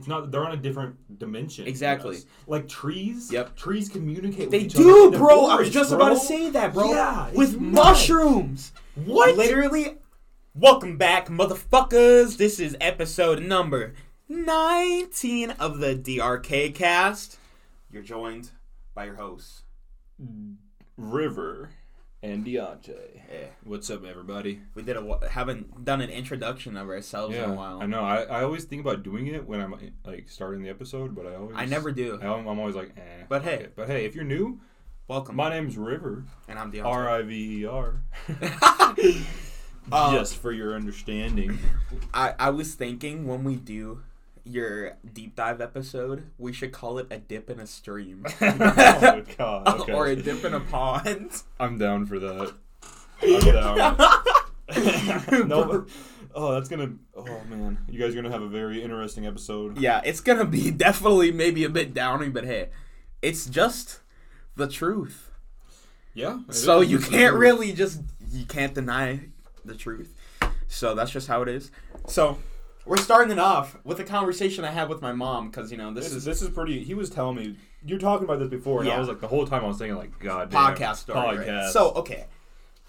It's not. They're on a different dimension. Exactly. Like trees. Yep. Trees communicate. They with each other do, in the bro. I was forest, just about to say that, bro. Yeah. it's With nuts. mushrooms. What? Literally. Welcome back, motherfuckers. This is episode number 19 of the DRK KAST. You're joined by your host. River and Deante. Yeah. What's up, everybody? We did a haven't done an introduction of ourselves in a while. I know. I, I always think about doing it when I'm like starting the episode, but I always I never do. I, am always like, eh. But hey. okay. but hey, if you're new, Welcome. my name's River. and I'm Deante. R I V E R. Just for your understanding. I, I was thinking when we do your deep dive episode, we should call it a dip in a stream. oh God. Okay. or a dip in a pond. I'm down for that. I'm down. no, oh, that's gonna. Oh man, you guys are gonna have a very interesting episode. yeah, it's gonna be definitely maybe a bit downing, but hey, it's just the truth. Yeah. So you can't really just you can't deny the truth. So that's just how it is. So we're starting it off with a conversation I had with my mom because you know this, This is is this is pretty. He was telling me you're talking about this before, and Yeah. I was like the whole time I was thinking like, God, damn, podcast story. right? podcast. So okay,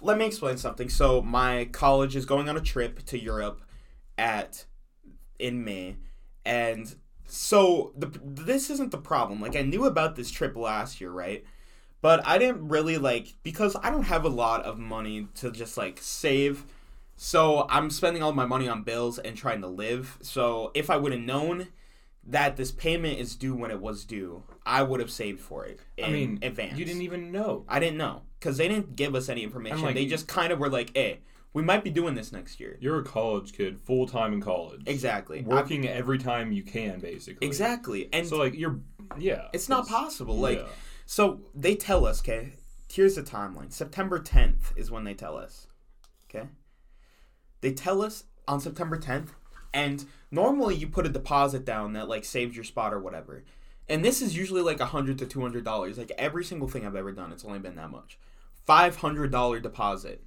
let me explain something. So my college is going on a trip to Europe at in May, and so the this isn't the problem. Like I knew about this trip last year, right? But I didn't really like because I don't have a lot of money to just like save. So I'm spending all my money on bills and trying to live. So if I would have known that this payment is due when it was due, I would have saved for it in I mean, advance. you didn't even know. I didn't know because they didn't give us any information. like- they just kind of were like, "Hey, we might be doing this next year." You're a college kid, full time in college, Exactly. working every time you can, basically. Exactly. And So like you're, yeah, it's not possible. Like, yeah. so they tell us, okay. Here's the timeline. September 10th is when they tell us. They tell us on September 10th, and normally you put a deposit down that like saves your spot or whatever. And this is usually like a hundred to two hundred dollars. Like every single thing I've ever done, it's only been that much. Five hundred dollar deposit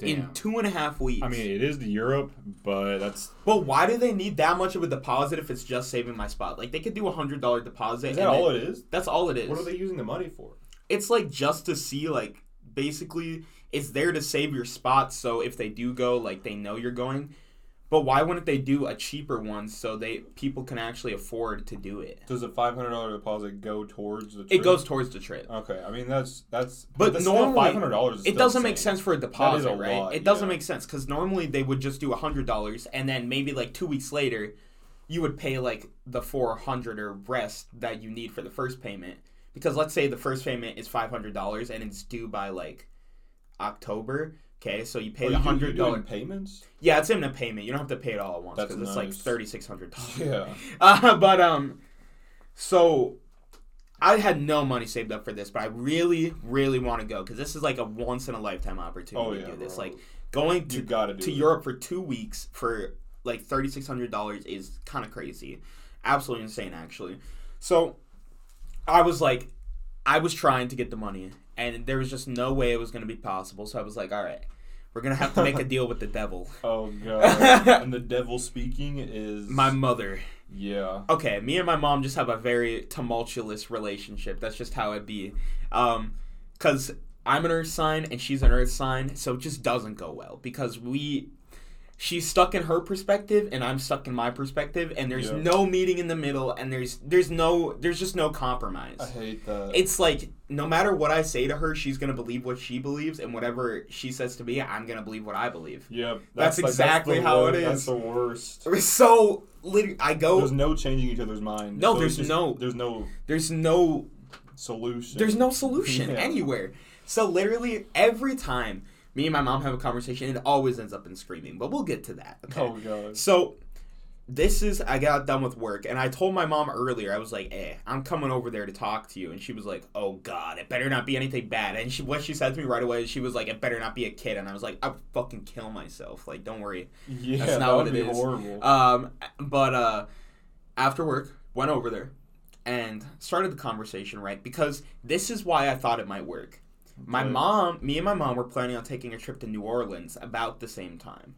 in two and a half weeks. I mean, it is the Europe, but that's But why do they need that much of a deposit if it's just saving my spot? Like they could do a hundred dollar deposit. is that all then- it is? That's all it is. What are they using the money for? It's like just to see like basically it's there to save your spot. So if they do go, like they know you're going. But why wouldn't they do a cheaper one so they people can actually afford to do it? Does a five hundred dollar deposit go towards the? It goes towards the trip. Okay, I mean that's that's. But that's normally- five hundred dollars. It doesn't make sense for a deposit, a right? lot, it doesn't yeah. make sense because normally they would just do a hundred dollars, and then maybe like two weeks later, you would pay like the four hundred or rest that you need for the first payment. Because let's say the first payment is five hundred dollars and it's due by like October. Okay, so you pay Oh, the hundred you do it in dollar. payments. Yeah, it's in a payment. You don't have to pay it all at once because it's like thirty six hundred dollars. Yeah. Uh, but um, so I had no money saved up for this, but I really, really want to go because this is like a once in a lifetime opportunity Oh to do this. bro. Like going to to it. Europe for two weeks for like thirty six hundred dollars is kind of crazy, absolutely insane actually. So I was like, I was trying to get the money, and there was just no way it was going to be possible. So I was like, all right. We're gonna have to make a deal with the devil. Oh god. and the devil speaking is My mother. Yeah. okay, me and my mom just have a very tumultuous relationship. That's just how it be. Um, cause I'm an Earth sign and she's an Earth sign, so it just doesn't go well because we. She's stuck in her perspective and I'm stuck in my perspective, and there's Yeah. no meeting in the middle, and there's there's no there's just no compromise. I hate that. It's like no matter what I say to her, she's gonna believe what she believes, and whatever she says to me, I'm gonna believe what I believe. Yep. That's like, exactly the how it is. That's the worst. So literally, I go. There's no changing each other's mind. No, So there's just- no- There's no there's no solution. There's no solution Yeah. anywhere. So literally every time me and my mom have a conversation, it always ends up in screaming. But we'll get to that. Okay. Oh god. So this is I got done with work and I told my mom earlier, I was like, Hey, I'm coming over there to talk to you and she was like, Oh god, it better not be anything bad and she what she said to me right away, she was like, It better not be a kid and I was like, I'll fucking kill myself. Like, don't worry. Yeah, That's that not what would it be is. horrible. Um but uh after work, went over there and started the conversation, right? Because this is why I thought it might work. My Okay. mom, me and my mom were planning on taking a trip to New Orleans about the same time.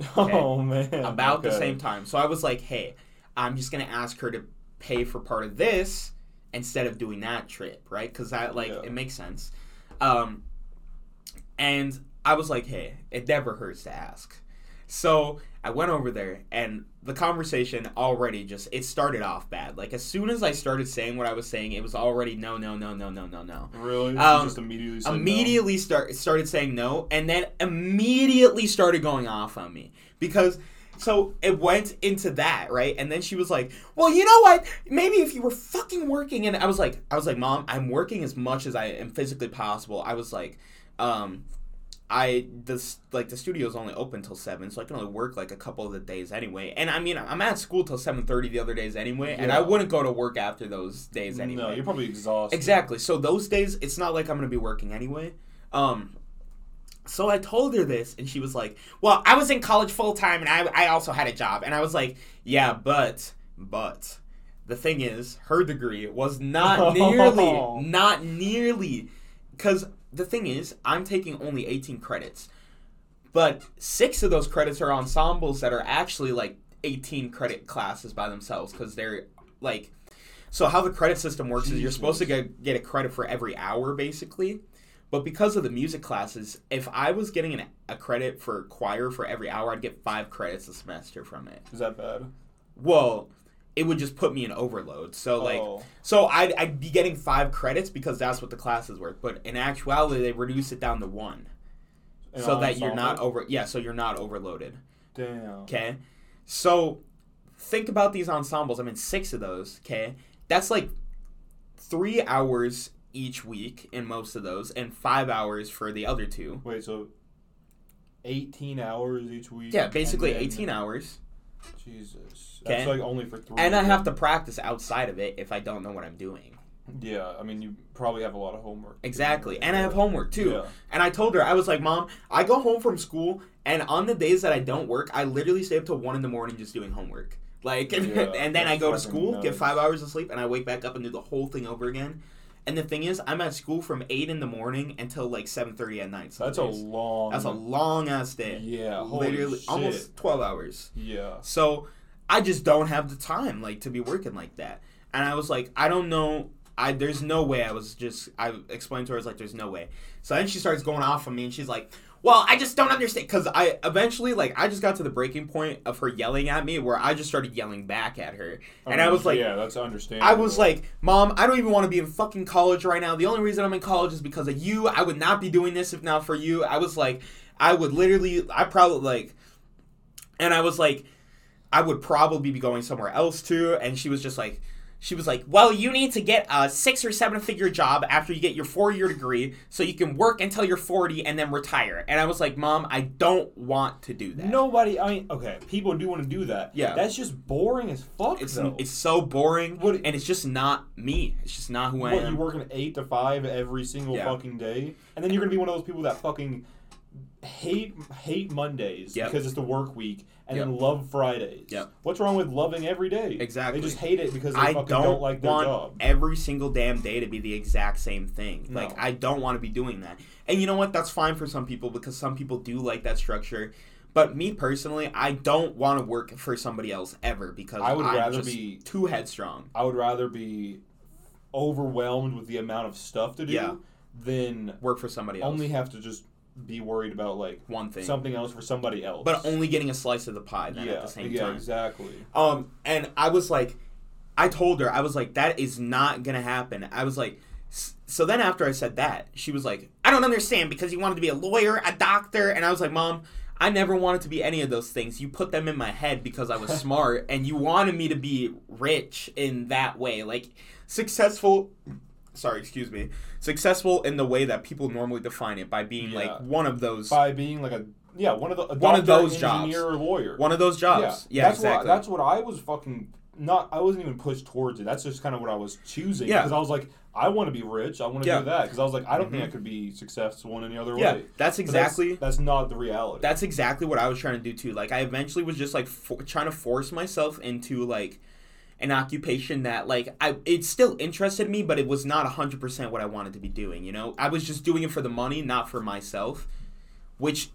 oh man. About the same time. So I was like, hey, I'm just gonna ask her to pay for part of this instead of doing that trip, right? Because that like Yeah. it makes sense. Um, and I was like, hey, it never hurts to ask. So I went over there, and the conversation already just it started off bad. Like as soon as I started saying what I was saying, it was already no, no, no, no, no, no, no. Really? Um, just immediately said no? Immediately start started saying no, and then immediately started going off on me because. So it went into that, right? And then she was like, "Well, you know what? Maybe if you were fucking working." And I was like, "I was like, Mom, I'm working as much as I am physically possible." I was like, um, I this like the studio's only open till seven, so I can only work like a couple of the days anyway. And I mean, I'm at school till seven thirty the other days anyway, and I wouldn't go to work after those days anyway. No, you're probably exhausted. Exactly. So those days, it's not like I'm gonna be working anyway. Um, so I told her this, and she was like, "Well, I was in college full time, and I I also had a job." And I was like, "Yeah, but but." The thing is, her degree was not nearly, not nearly, because the thing is, I'm taking only 18 credits, but six of those credits are ensembles that are actually like 18 credit classes by themselves, because they're like, so how the credit system works is you're supposed to get get a credit for every hour, basically. But because of the music classes, if I was getting an, a credit for choir for every hour, I'd get five credits a semester from it. Is that bad? Well, it would just put me in overload. So like, Oh. so I'd, I'd be getting five credits because that's what the classes were. But in actuality, they reduce it down to one, An so that you're not over. Yeah, so you're not overloaded. Damn. Okay, so think about these ensembles. I'm in six of those. Okay, that's like three hours each week in most of those, and five hours for the other two. Wait, so 18 hours each week? Yeah, basically 18 hours. Jesus. That's like only for three. And I have to practice outside of it if I don't know what I'm doing. Yeah, I mean, you probably have a lot of homework. Exactly. And I have homework too. Yeah. And I told her, I was like, Mom, I go home from school, and on the days that I don't work, I literally stay up till 1 in the morning just doing homework. Like, and, Yeah, and then I that's go to fucking school, get nuts. five hours of sleep, and I wake back up and do the whole thing over again. And the thing is, I'm at school from 8 in the morning until like 7.30 at night. That's a long. That's a long ass day. Yeah, holy Literally, shit. almost 12 hours. Yeah. So I just don't have the time like to be working like that. And I was like, I don't know. I there's no way. I was just I explained to her I was like, there's no way. So then she starts going off on me, and she's like, well, I just don't understand because I eventually like I just got to the breaking point of her yelling at me where I just started yelling back at her, and I was like. yeah, that's understandable. I was like, Mom, I don't even want to be in fucking college right now. The only reason I'm in college is because of you. I would not be doing this if not for you. I was like, I would literally, I probably like, and I was like, I would probably be going somewhere else too. And she was just like, she was like, well, you need to get a six or seven figure job after you get your four year degree so you can work until you're 40 and then retire. And I was like, Mom, I don't want to do that. Nobody. I mean, okay, people do want to do that. Yeah. That's just boring as fuck. It's, though. it's so boring What- and it's just not me. It's just not who I what am. you working eight to five every single Yeah. fucking day, and then you're gonna be one of those people that fucking hate hate Mondays Yep. because it's the work week, and then love Fridays. Yep. What's wrong with loving every day? Exactly. They just hate it because they I fucking don't, don't, like their want job. every single damn day to be the exact same thing. No. Like I don't want to be doing that. And you know what? That's fine for some people because some people do like that structure. But me personally, I don't want to work for somebody else ever because I would I'm rather just be- too headstrong. I would rather be overwhelmed with the amount of stuff to do Yeah. than Work for somebody else. only have to just be worried about like one thing. something else for somebody else. but only getting a slice of the pie then yeah, at the same yeah, time. exactly. Um, and I was like, I told her, I was like, that is not gonna happen. I was like, so then after I said that, she was like, I don't understand because you wanted to be a lawyer, a doctor, and I was like, Mom, I never wanted to be any of those things. You put them in my head because I was smart, and you wanted me to be rich in that way, like successful. Sorry, excuse me. Successful in the way that people normally define it by being Yeah. like one of those, By being like a yeah, one of the a One of those jobs. or lawyer. one of those jobs. Yeah, that's exactly. What, that's what I was fucking not. I wasn't even pushed towards it. That's just kind of what I was choosing. Yeah. Because I was like, I want to be rich. I want to Yeah. do that. Because I was like, I don't think Mhm. I could be successful in any other yeah, way. that's exactly. That's, not the reality. that's exactly what I was trying to do too. Like I eventually was just like for, trying to force myself into like an occupation that like I it still interested me, but it was not hundred percent what I wanted to be doing. You know, I was just doing it for the money, not for myself, which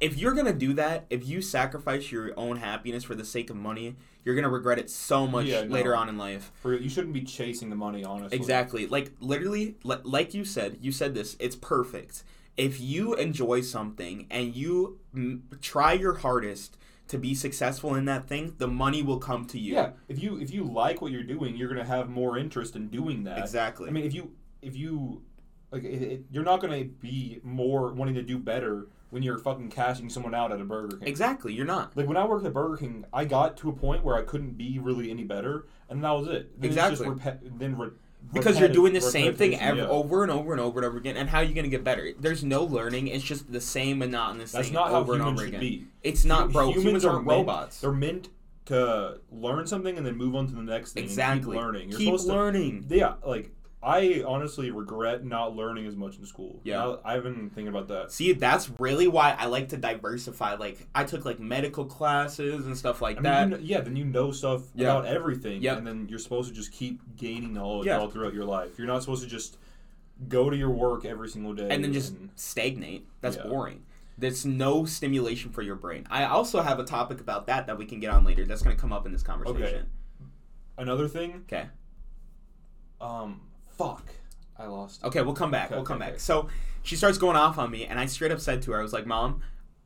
if you're gonna do that, if you sacrifice your own happiness for the sake of money, you're gonna regret it so much Yeah, no. later on in life. For you shouldn't be chasing the money, honestly. Exactly. Like literally, li- like you said, you said this. It's perfect. If you enjoy something and you m- try your hardest to be successful in that thing, the money will come to you. Yeah. If you if you like what you're doing, you're gonna have more interest in doing that. Exactly. I mean, if you if you like, it, it, you're not gonna be more wanting to do better when you're fucking cashing someone out at a Burger King. exactly. You're not. Like when I worked at Burger King, I got to a point where I couldn't be really any better, and that was it. Then Exactly. It's just repe- then re- Because you're doing the same thing repetition, ev- yeah. over and over and over and over again. And how are you going to get better? There's no learning. It's just the same monotonous That's thing not how over and over again. be. It's not, bro. Humans, are aren't meant- robots. They're meant to learn something and then move on to the next thing. Exactly. And keep learning. You're Keep supposed to- learning. Yeah, like I honestly regret not learning as much in school. Yeah. Now, I've been thinking about that. See, that's really why I like to diversify. Like, I took like medical classes and stuff like I that. mean, you kn- yeah, then you know stuff Yeah. about everything, Yep. and then you're supposed to just keep gaining knowledge Yeah. all throughout your life. You're not supposed to just go to your work every single day and then just stagnate. That's Yeah. boring. There's no stimulation for your brain. I also have a topic about that that we can get on later. That's going to come up in this conversation. another thing. Okay. Um, fuck, I lost. Okay, we'll come back. Okay, we'll come okay, back. okay. So she starts going off on me, and I straight up said to her, I was like, Mom,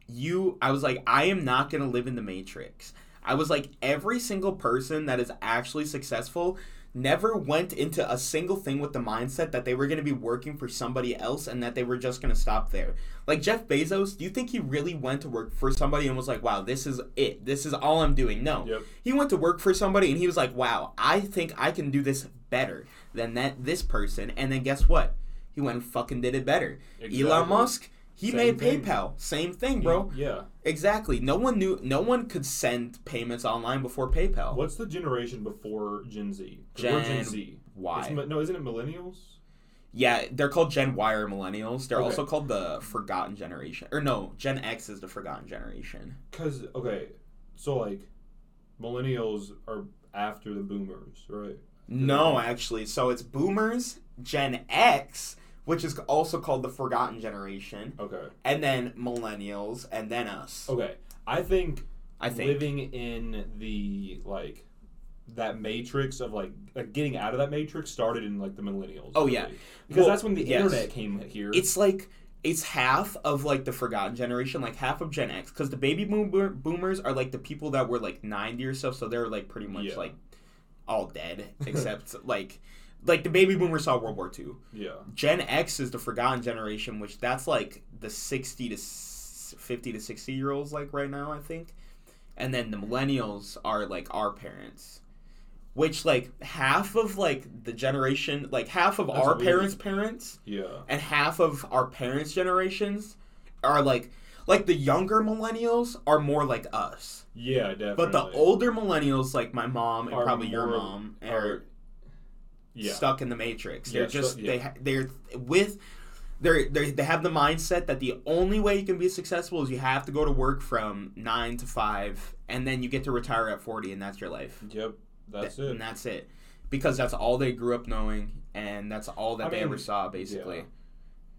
you, I was like, I am not going to live in the Matrix. I was like, every single person that is actually successful never went into a single thing with the mindset that they were going to be working for somebody else and that they were just going to stop there. Like Jeff Bezos, do you think he really went to work for somebody and was like, wow, this is it. This is all I'm doing? No. Yep. He went to work for somebody and he was like, wow, I think I can do this better than that this person. And then guess what? He went and fucking did it better. Elon Musk, he Same made thing. PayPal. Same thing, bro. Yeah. Exactly. No one knew no one could send payments online before PayPal. What's the generation before Gen Z? we're Gen Z. Z. Y. It's no, isn't it millennials? Yeah, they're called Gen Y or millennials. They're Okay. also called the forgotten generation. Or no, Gen X is the forgotten generation. Because okay, so like, millennials are after the boomers, right? No, actually. So it's boomers, Gen X, which is also called the forgotten generation, Okay. and then millennials, and then us. Okay. I think I think. living in the like that matrix of like, like getting out of that matrix started in like the millennials. Oh, yeah. because Well, that's when the yes. internet came here. it's like it's half of like the forgotten generation, like half of Gen X, because the baby boomer, boomers are like the people that were like ninety or so, so they're like pretty much Yeah. like all dead, except like like the baby boomers saw World War II. yeah. Gen X is the forgotten generation, which that's like the sixty to fifty to sixty year olds like right now, I think, and then the millennials are like our parents. Which like half of like the generation, like half of That's our weird. parents' parents Yeah. and half of our parents' generations are like like the younger millennials are more like us. Yeah, definitely. But the older millennials, like my mom and Are probably your more- mom, are, are yeah. stuck in the matrix. They're Yeah, just they yeah. ha- they're with they're, they they have the mindset that the only way you can be successful is you have to go to work from nine to five, and then you get to retire at forty, and that's your life. Yep. That's Th- it. And that's it, because that's all they grew up knowing, and that's all that I they mean, ever saw. Basically, yeah.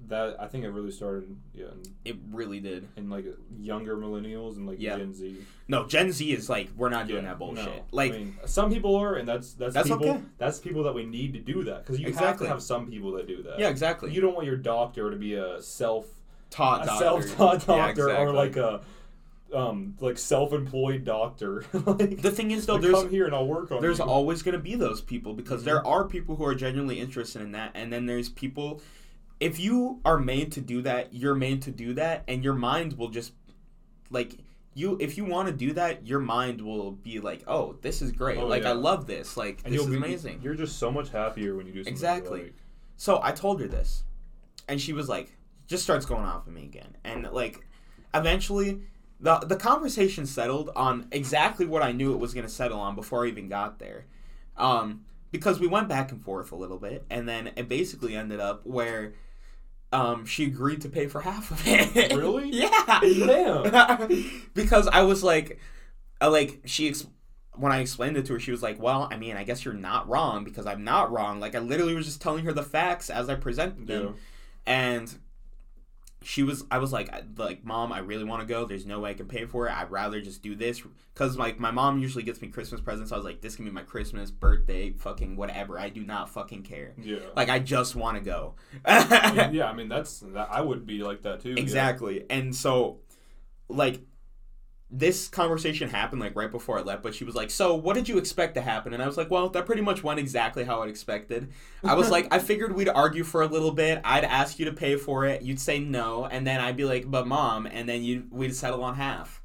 That I think it really started yeah in, it really did. in like younger millennials and like Yeah. Gen Z. No, Gen Z is like we're not doing Yeah, that bullshit. no. Like I mean, some people are, and that's that's, That's people. okay. That's people that we need to do that because you have to have some people that do that. yeah, exactly. You don't want your doctor to be a self taught a doctor. self-taught doctor Yeah, or like a um like self-employed doctor. like, The thing is though, there's come here and I'll work on there's you. always going to be those people because Mhm. there are people who are genuinely interested in that and then there's people if you are made to do that you're made to do that and your mind will just like you if you want to do that your mind will be like oh this is great Oh, like yeah. i love this like and this is be, amazing You're just so much happier when you do something. Exactly. Like. so i told her this and she was like just starts going off at me again and like eventually the the conversation settled on exactly what I knew it was going to settle on before I even got there. Um, because we went back and forth a little bit, and then it basically ended up where um, she agreed to pay for half of it. Really? yeah. Damn. because I was like, I like she ex- when I explained it to her, she was like, "Well, I mean, I guess you're not wrong because I'm not wrong." Like I literally was just telling her the facts as I presented them Yeah. and she was I was like like mom I really want to go. There's no way I can pay for it. I'd rather just do this. Because like my mom usually gets me Christmas presents. I was like this can be my Christmas birthday fucking whatever. I do not fucking care. Yeah. like I just want to go yeah, I mean that's that, I would be like that too. yeah. exactly. And so like this conversation happened like right before I left, but she was like, "So, what did you expect to happen?" And I was like, "Well, that pretty much went exactly how I expected." I was like, "I figured we'd argue for a little bit. I'd ask you to pay for it. You'd say no, and then I'd be like, "But mom," and then you we'd settle on half.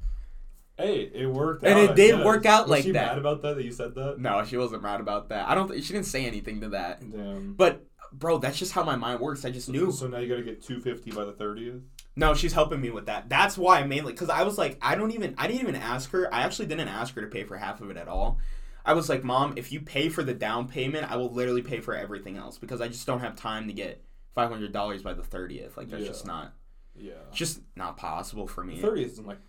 Hey, it worked And out. it did guess. work out Was like she that. mad about that that you said that? No, she wasn't mad about that. I don't. Th- she didn't say anything to that. Damn. But bro, that's just how my mind works. I just knew. So now you gotta get two fifty by the thirtieth. No, she's helping me with that. That's why I mainly because I was like, I don't even, I didn't even ask her. I actually didn't ask her to pay for half of it at all. I was like, Mom, if you pay for the down payment, I will literally pay for everything else because I just don't have time to get five hundred dollars by the thirtieth. Like that's Yeah. just not, Yeah. just not possible for me. Thirtieth is like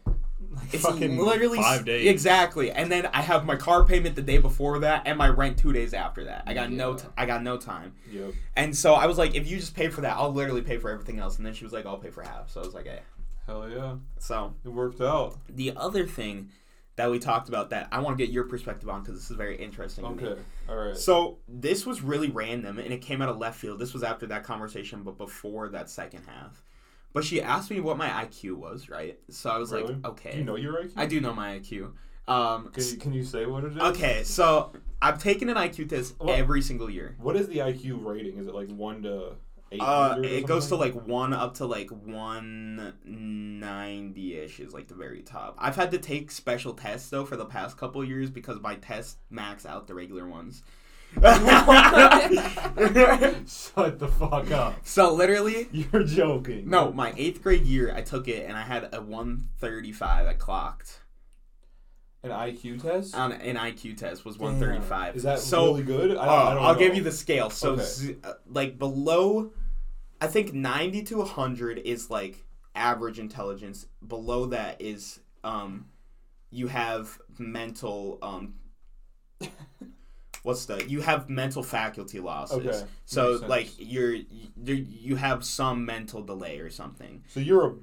It's fucking literally five days. exactly, and then I have my car payment the day before that, and my rent two days after that. I got no, Yeah. t- I got no time. Yep. And so I was like, if you just pay for that, I'll literally pay for everything else. And then she was like, I'll pay for half. So I was like, hey. Hell yeah. So It worked out. the other thing that we talked about that I want to get your perspective on because this is very interesting. Okay. All right. So this was really random and it came out of left field. This was after that conversation, but before that second half. But she asked me what my IQ was, right? So I was Really? like, okay, Do you know your IQ? I do know my IQ. Um, Can you, can you say what it is? okay, so I've taken an IQ test What? every single year. What is the IQ rating? Is it like one to eight? Uh, it goes to like one up to like one ninety ish is like the very top. I've had to take special tests though for the past couple years because my tests max out the regular ones. Shut the fuck up. so literally, You're joking. no, my eighth grade year, I took it and I had a one thirty five. I clocked An IQ test? on an IQ test was one thirty five. Is that so? really good? I, Uh, I don't I'll know. give you the scale. So, Okay. z- uh, like below, I think ninety to hundred is like average intelligence. Below that is um, you have mental um. What's the? You have mental faculty losses. Okay, So like you're you you have some mental delay or something. So you're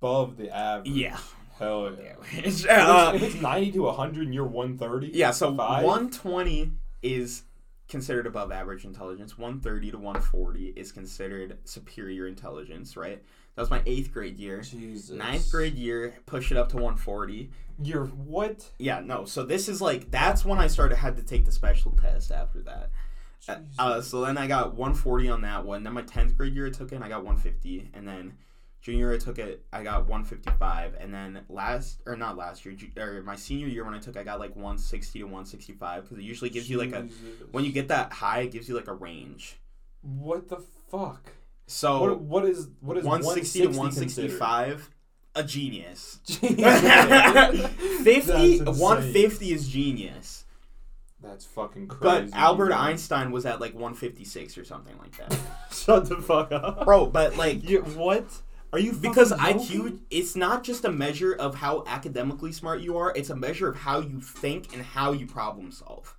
above the average. Yeah. Hell yeah. It's, If uh, it's- if it's 90 to 100 and you're 130? Yeah, so Five? 120 is considered above average intelligence. 130 to 140 is considered superior intelligence, right? That was my eighth grade year. Jesus. Ninth grade year, push it up to 140. You're what? Yeah, no. So this is like that's when I started had to take the special test after that. Uh, Uh, so then I got 140 on that one. Then my 10th grade year I took it, and I got 150. And then junior year I took it, I got 155. And then last or not last year, ju- or my senior year when I took, I got like 160 to 165 because it usually gives you like a when you get that high, it gives you like a range. What the fuck? So what, what is what is 160 to 160 165, a genius. considered? 50, 150 is genius. That's fucking But. Albert man. Einstein was at like 156 or something like that. Shut the fuck up. Bro, but like You, what? Are you because IQ it's not just a measure of how academically smart you are, it's a measure of how you think and how you problem solve.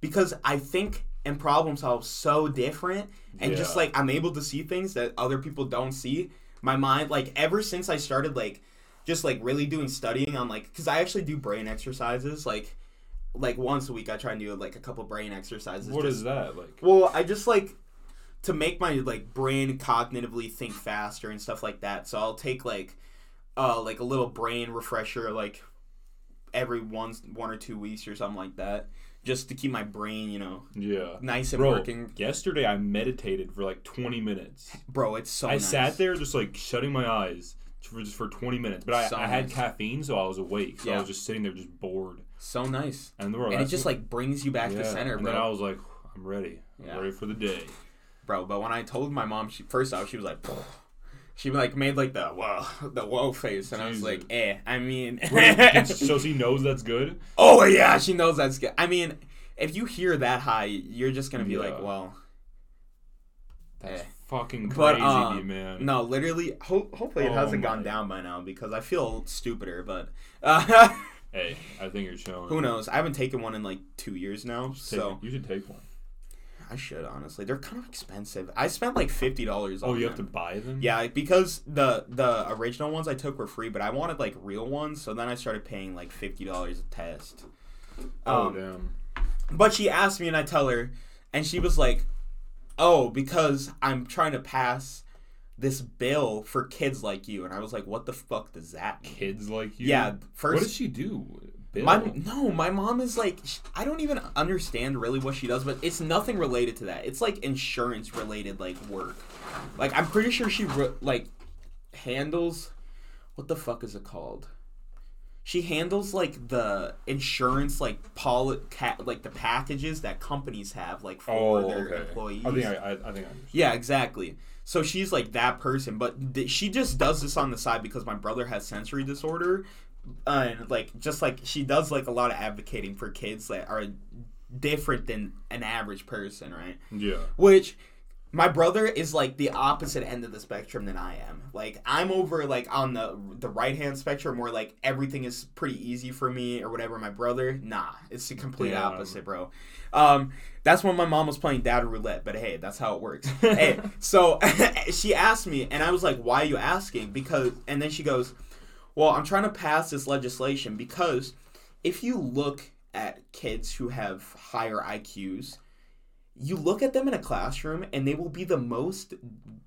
Because I think and problem solve so different and just like I'm able to see things that other people don't see. My mind like ever since I started like just like really doing studying on like cuz I actually do brain exercises like like once a week I try and do like a couple brain exercises What just- is that like? well, I just like to make my like brain cognitively think faster and stuff like that. So I'll take like uh like a little brain refresher like every once one or two weeks or something like that just to keep my brain, you know, Yeah. nice and Bro, working. yesterday I meditated for like 20 minutes. Bro, it's so I nice. sat there just like shutting my eyes for just for 20 minutes. But I, So I had nice. caffeine, so I was awake. So I was just sitting there just bored. So nice. And, bro, And it just like brings you back yeah. to center, And bro. then I was like, I'm ready. I'm Yeah. ready for the day. bro. But when I told my mom, she first off she was like, she like made like the whoa, the whoa face, and I was like, eh. I mean, so she knows that's good. oh yeah, she knows that's good. I mean, if you hear that high, you're just gonna be like, Yeah. well, That's eh. fucking But, crazy, um, man. No, literally. Ho- hopefully it Oh hasn't my. gone down by now because I feel stupider. But uh, Hey, I think you're showing. who knows? I haven't taken one in like two years now. Take So it. you should take one. I should honestly. They're kind of expensive. I spent like fifty dollars. Oh, you have to buy them. Yeah, because the the original ones I took were free, but I wanted like real ones, so then I started paying like fifty dollars a test. Oh Um, damn. But she asked me, and I tell her, and she was like, "Oh, because I'm trying to pass this bill for kids like you," and I was like, "What the fuck does that mean?" Kids like you. Yeah, First, What does she do? Bill? my no, my mom is like sh- I don't even understand really what she does, but it's nothing related to that. It's like insurance related like work. Like I'm pretty sure she re- like handles what the fuck is it called? She handles like the insurance like poli- ca- like the packages that companies have like for oh, their okay. employees. I think I, I, I think I. Yeah, exactly. So she's like that person, but th- she just does this on the side because my brother has sensory disorder, uh, and like just like she does like a lot of advocating for kids that are different than an average person, right? Yeah. Which my brother is like the opposite end of the spectrum than I am. Like I'm over like on the the right hand spectrum where like everything is pretty easy for me or whatever. My brother, nah, it's the complete opposite, bro. Um, that's when my mom was playing dad roulette, but hey, that's how it works. hey, so she asked me, and I was like, "Why are you asking?" Because, and then she goes, "Well, I'm trying to pass this legislation because if you look at kids who have higher IQs." you look at them in a classroom and they will be the most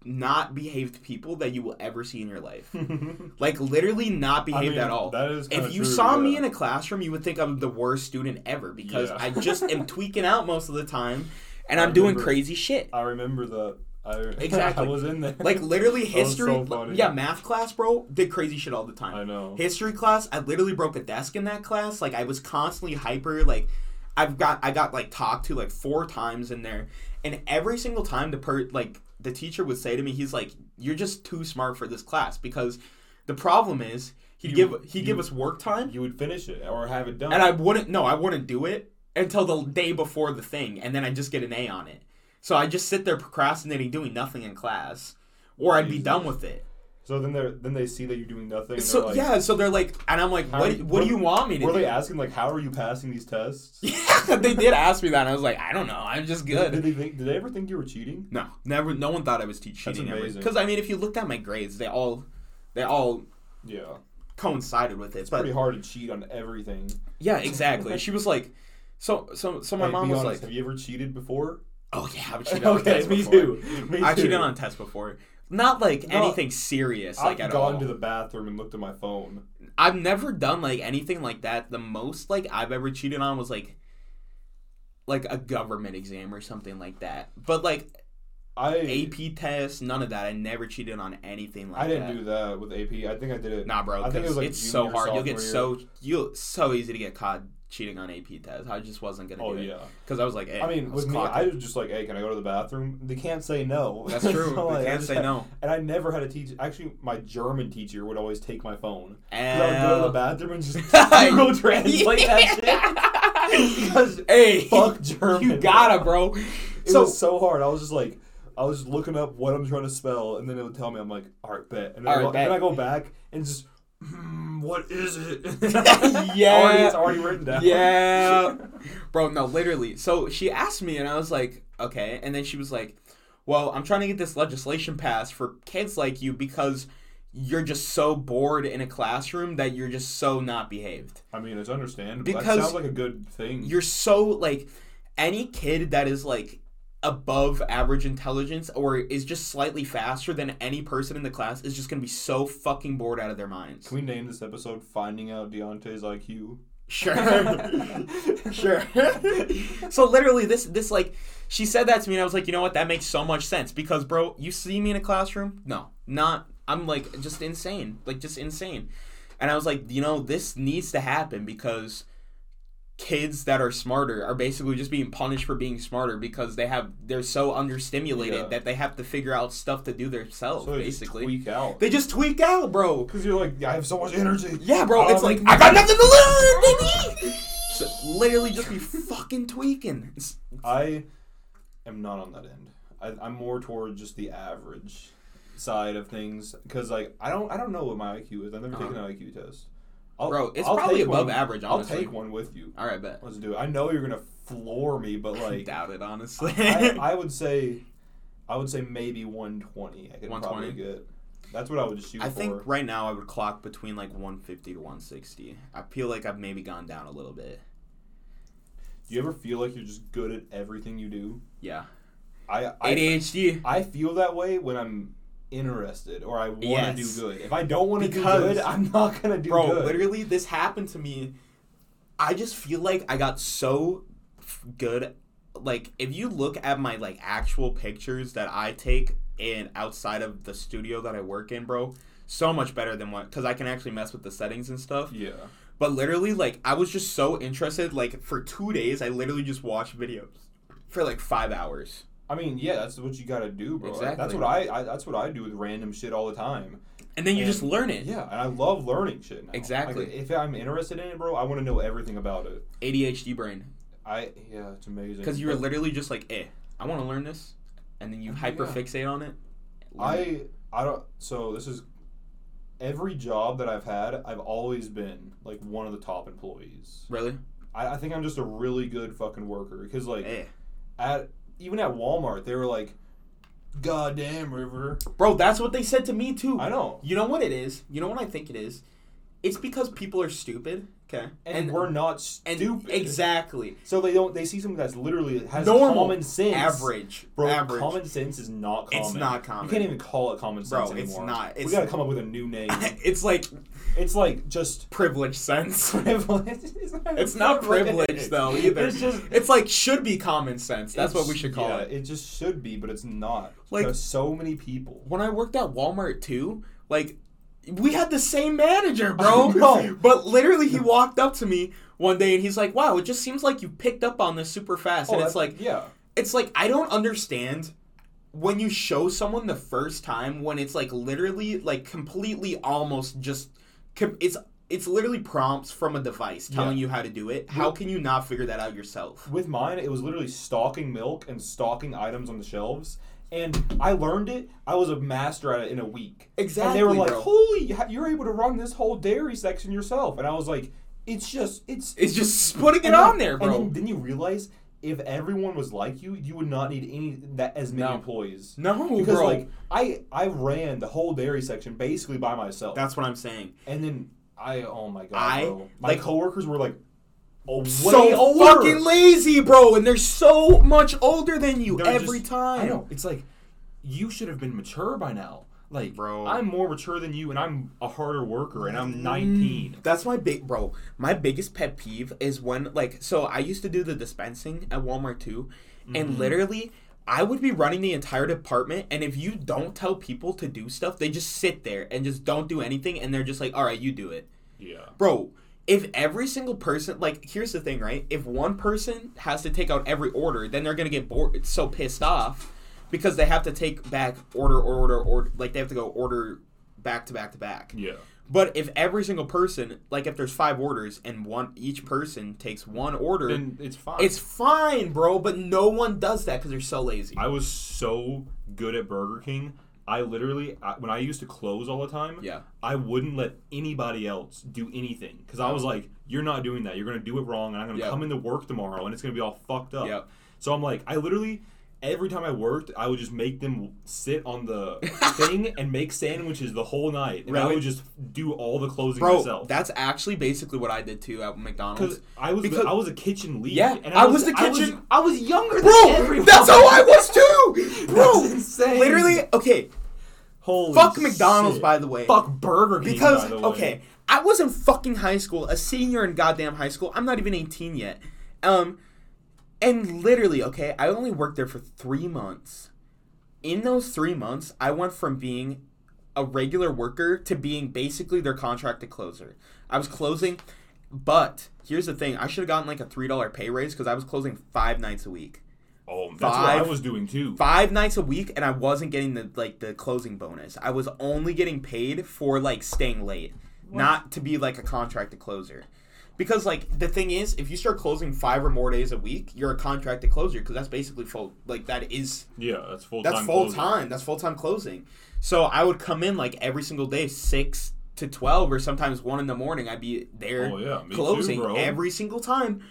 not behaved people that you will ever see in your life. like literally not I behaved mean, at all. If you true, saw me in a classroom, you would think I'm the worst student ever because Yeah. I just am tweaking out most of the time and I I'm doing crazy shit. I remember that. I, Exactly. I was in there. Like literally history, so yeah, math class, bro, did crazy shit all the time. I know. History class, I literally broke a desk in that class. Like I was constantly hyper. Like I've got I got like talked to like four times in there, and every single time the per like the teacher would say to me, he's like, "You're just too smart for this class." Because the problem is he'd You- give he'd you- give us work time, You would finish it or have it done. and I wouldn't. No, I wouldn't do it until the day before the thing, and then I just get an A on it. So I just sit there procrastinating, doing nothing in class, or I'd be Jesus. done with it. so then they then they see that you're doing nothing. and So like, yeah, so they're like, and I'm like, what? are what do you want me to do? Were do? they asking like, how are you passing these tests? Yeah, they did ask me that, and I was like, I don't know, I'm just Did, did good. they think? Did they ever think you were cheating? No, never. No one thought I was cheating ever. amazing. Because I mean, if you looked at my grades, they all, they all Yeah. coincided with it. It's but pretty hard to cheat on everything. yeah, exactly. She was like, so, so, so my Hey, mom was honest, like, have you ever cheated before? Oh yeah, I've cheated on okay, tests me before. too. Me I too. cheated on tests before. Not like anything serious, like I've at gone all. to the bathroom and looked at my phone. I've never done like anything like that. The most like I've ever cheated on was like like a government exam or something like that. But like I AP test, none of that. I never cheated on anything like that. I didn't do that with AP. I think I did it. Nah, bro, I think it was, like, it's so junior, hard. You'll get sophomore so you so easy to get caught cheating on AP tests. I just wasn't gonna Oh do it yeah. because I was like, hey, I mean, was with me, clocking. I was just like, "Hey, can I go to the bathroom?" They can't say no. That's true. So, they like, I can't say had- no. And I never had a teacher. Actually, my German teacher would always take my phone. 'Cause I would go to the bathroom and just Google Translate that shit. Because hey, fuck German. you gotta, bro. It So was so hard. I was just like, I was just looking up what I'm trying to spell, and then it would tell me. I'm like, all right, bet. And then, All I, go, bet. then I go back and just, hmm, what is it? Yeah. already, it's already written down. Yeah. Bro, no, literally. So she asked me, and I was like, okay. And then she was like, well, I'm trying to get this legislation passed for kids like you because you're just so bored in a classroom that you're just so not behaved. I mean, it's understandable. Because that sounds like a good thing. You're so, like, any kid that is, like, above average intelligence or is just slightly faster than any person in the class is just going to be so fucking bored out of their minds. Can we name this episode "Finding Out Deante's IQ"? Sure. sure. so literally this this like she said that to me and I was like, "You know what? That makes so much sense because bro, you see me in a classroom? No. Not I'm like just insane. Like just insane." And I was like, "You know, this needs to happen because kids that are smarter are basically just being punished for being smarter because they have they're so understimulated Yeah. that they have to figure out stuff to do themselves So they just basically. tweak out. they just tweak out, bro. Because you're like, I have so much energy. Yeah, bro. It's like I got nothing to lose, baby. So, literally, just be fucking tweaking. It's- I am not on that end. I, I'm more toward just the average side of things because like I don't I don't know what my IQ is. I've never taken Uh-huh. an IQ test. I'll, Bro, it's I'll probably above one- average, honestly. I'll take one with you. All right, bet. Let's do it. I know you're gonna floor me, but like doubt it honestly. I, I would say, I would say maybe 120. I could 120? probably get. That's what I would shoot for. I for. think right now I would clock between like 150 to 160. I feel like I've maybe gone down a little bit. Do you ever feel like you're just good at everything you do? Yeah. I I, ADHD. I feel that way when I'm interested or I want to Yes. do good. If I don't want to do good, I'm not gonna do Bro, good. literally, this happened to me. I just feel like I got so good. Like, if you look at my like actual pictures that I take in outside of the studio that I work in, bro, so much better than what because I can actually mess with the settings and stuff. Yeah. But literally, like, I was just so interested. Like, for two days, I literally just watched videos for like five hours. I mean, yeah, that's what you gotta do, bro. Like, That's Exactly. what I, I that's what I do with random shit all the time. And then you And- just learn it. Yeah, and I love learning shit now. Exactly. Like, if I'm interested in it, bro, I want to know everything about it. ADHD brain. I yeah, it's amazing. Because you were But literally just like, eh, I want to learn this. And then you Yeah. hyper fixate on it. Learn it. I I don't. So this is every job that I've had. I've always been like one of the top employees. Really? I, I think I'm just a really good fucking worker because like Eh. at even at Walmart they were like, "God damn, River." Bro, that's what they said to me too. I know. You know what it is? You know what I think it is? It's because people are stupid. Okay. And, we're not and stupid. Exactly. So they don't. They see something that's literally has Normal. common sense. Average. Bro, Average. common sense is not common. It's not common. You can't even call it common sense Bro, it's anymore. not. we gotta come up with a new name. it's like it's like just privilege sense. privilege. it's not, It's not privilege though either. It's just it's like should be common sense. That's what we should call yeah, it. It just should be, but it's not. Like- There's so many people. When I worked at Walmart too, like we had the same manager, bro. But literally he walked up to me one day and he's like, "Wow, it just seems like you picked up on this super fast." and Oh, it's like yeah, it's like I don't understand when you show someone the first time when it's like literally like completely almost just it's it's literally prompts from a device telling you how to do it. How can you not figure that out yourself? with mine, it was literally stalking milk and stalking items on the shelves. And I learned it. I was a master at it in a week. Exactly. And they were like, bro. "Holy, you're able to run this whole dairy section yourself." And I was like, "It's just, it's It's just putting it on then- there, bro. And then, then you realize if everyone was like you, you would not need any that as many No. employees. no, Because bro. like I I ran the whole dairy section basically by myself. That's what I'm saying. and then I oh my god, I- bro. my like- coworkers were like, way so older. fucking lazy, bro, and they're so much older than you They're every just- time. I know. It's like you should have been mature by now. Like, Bro. I'm more mature than you, and I'm a harder worker, and I'm mm. 19. That's my big bro. My biggest pet peeve is when like so I used to do the dispensing at Walmart too, and mm-hmm. literally I would be running the entire department, and if you don't tell people to do stuff, they just sit there and just don't do anything, and they're just like, "All right, you do it." Yeah. Bro, if every single person like here's the thing, right? If one person has to take out every order, then they're gonna get bored so pissed off because they have to take back order order order like they have to go order back to back to back. Yeah. But if every single person, like if there's five orders and one each person takes one order, Then it's fine. it's fine, bro. But no one does that because they're so lazy. I was so good at Burger King. I literally, I, when I used to close all the time, Yeah. I wouldn't let anybody else do anything because I was like, "You're not doing that. You're gonna do it wrong, and I'm gonna Yep. come into work tomorrow, and it's gonna be all fucked up." Yep. So I'm like, I literally, every time I worked, I would just make them sit on the thing and make sandwiches the whole night, and I would just do all the closing Bro, myself. that's actually basically what I did too at McDonald's. I was because- I was a kitchen lead. Yeah, and I was the I was, kitchen- I was younger than Bro, everyone. that's how I was too, bro. That's insane. Literally, okay. Holy Fuck McDonald's, by the way. Fuck Burger King. Because by the way. okay, I was in fucking high school, a senior in goddamn high school. I'm not even 18 yet. Um, and literally, okay, I only worked there for three months. In those three months, I went from being a regular worker to being basically their contracted closer. I was closing, but here's the thing: I should have gotten like a three dollar pay raise because I was closing five nights a week Oh, that's what I Five- was doing too. five nights a week and I wasn't getting the like the closing bonus. I was only getting paid for like staying late, not to be like a contracted closer. Because like the thing is, if you start closing five or more days a week, you're a contracted closer because that's basically full. Like that is Yeah, that's full that's time. full closing. time. That's full time closing. So I would come in like every single day, six to twelve, or sometimes one in the morning. I'd be there Oh yeah, closing too, every single time.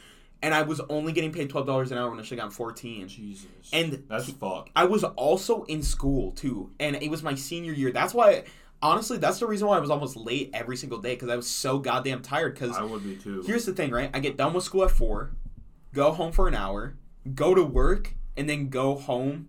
and I was only getting paid twelve dollars an hour when I should have gotten fourteen. Jesus. And that's he- fucked. I was also in school too, and it was my senior year. That's why, honestly, that's the reason why I was almost late every single day because I was so goddamn tired. Because I would be too. here's the thing, right? I get done with school at four, go home for an hour, go to work, and then go home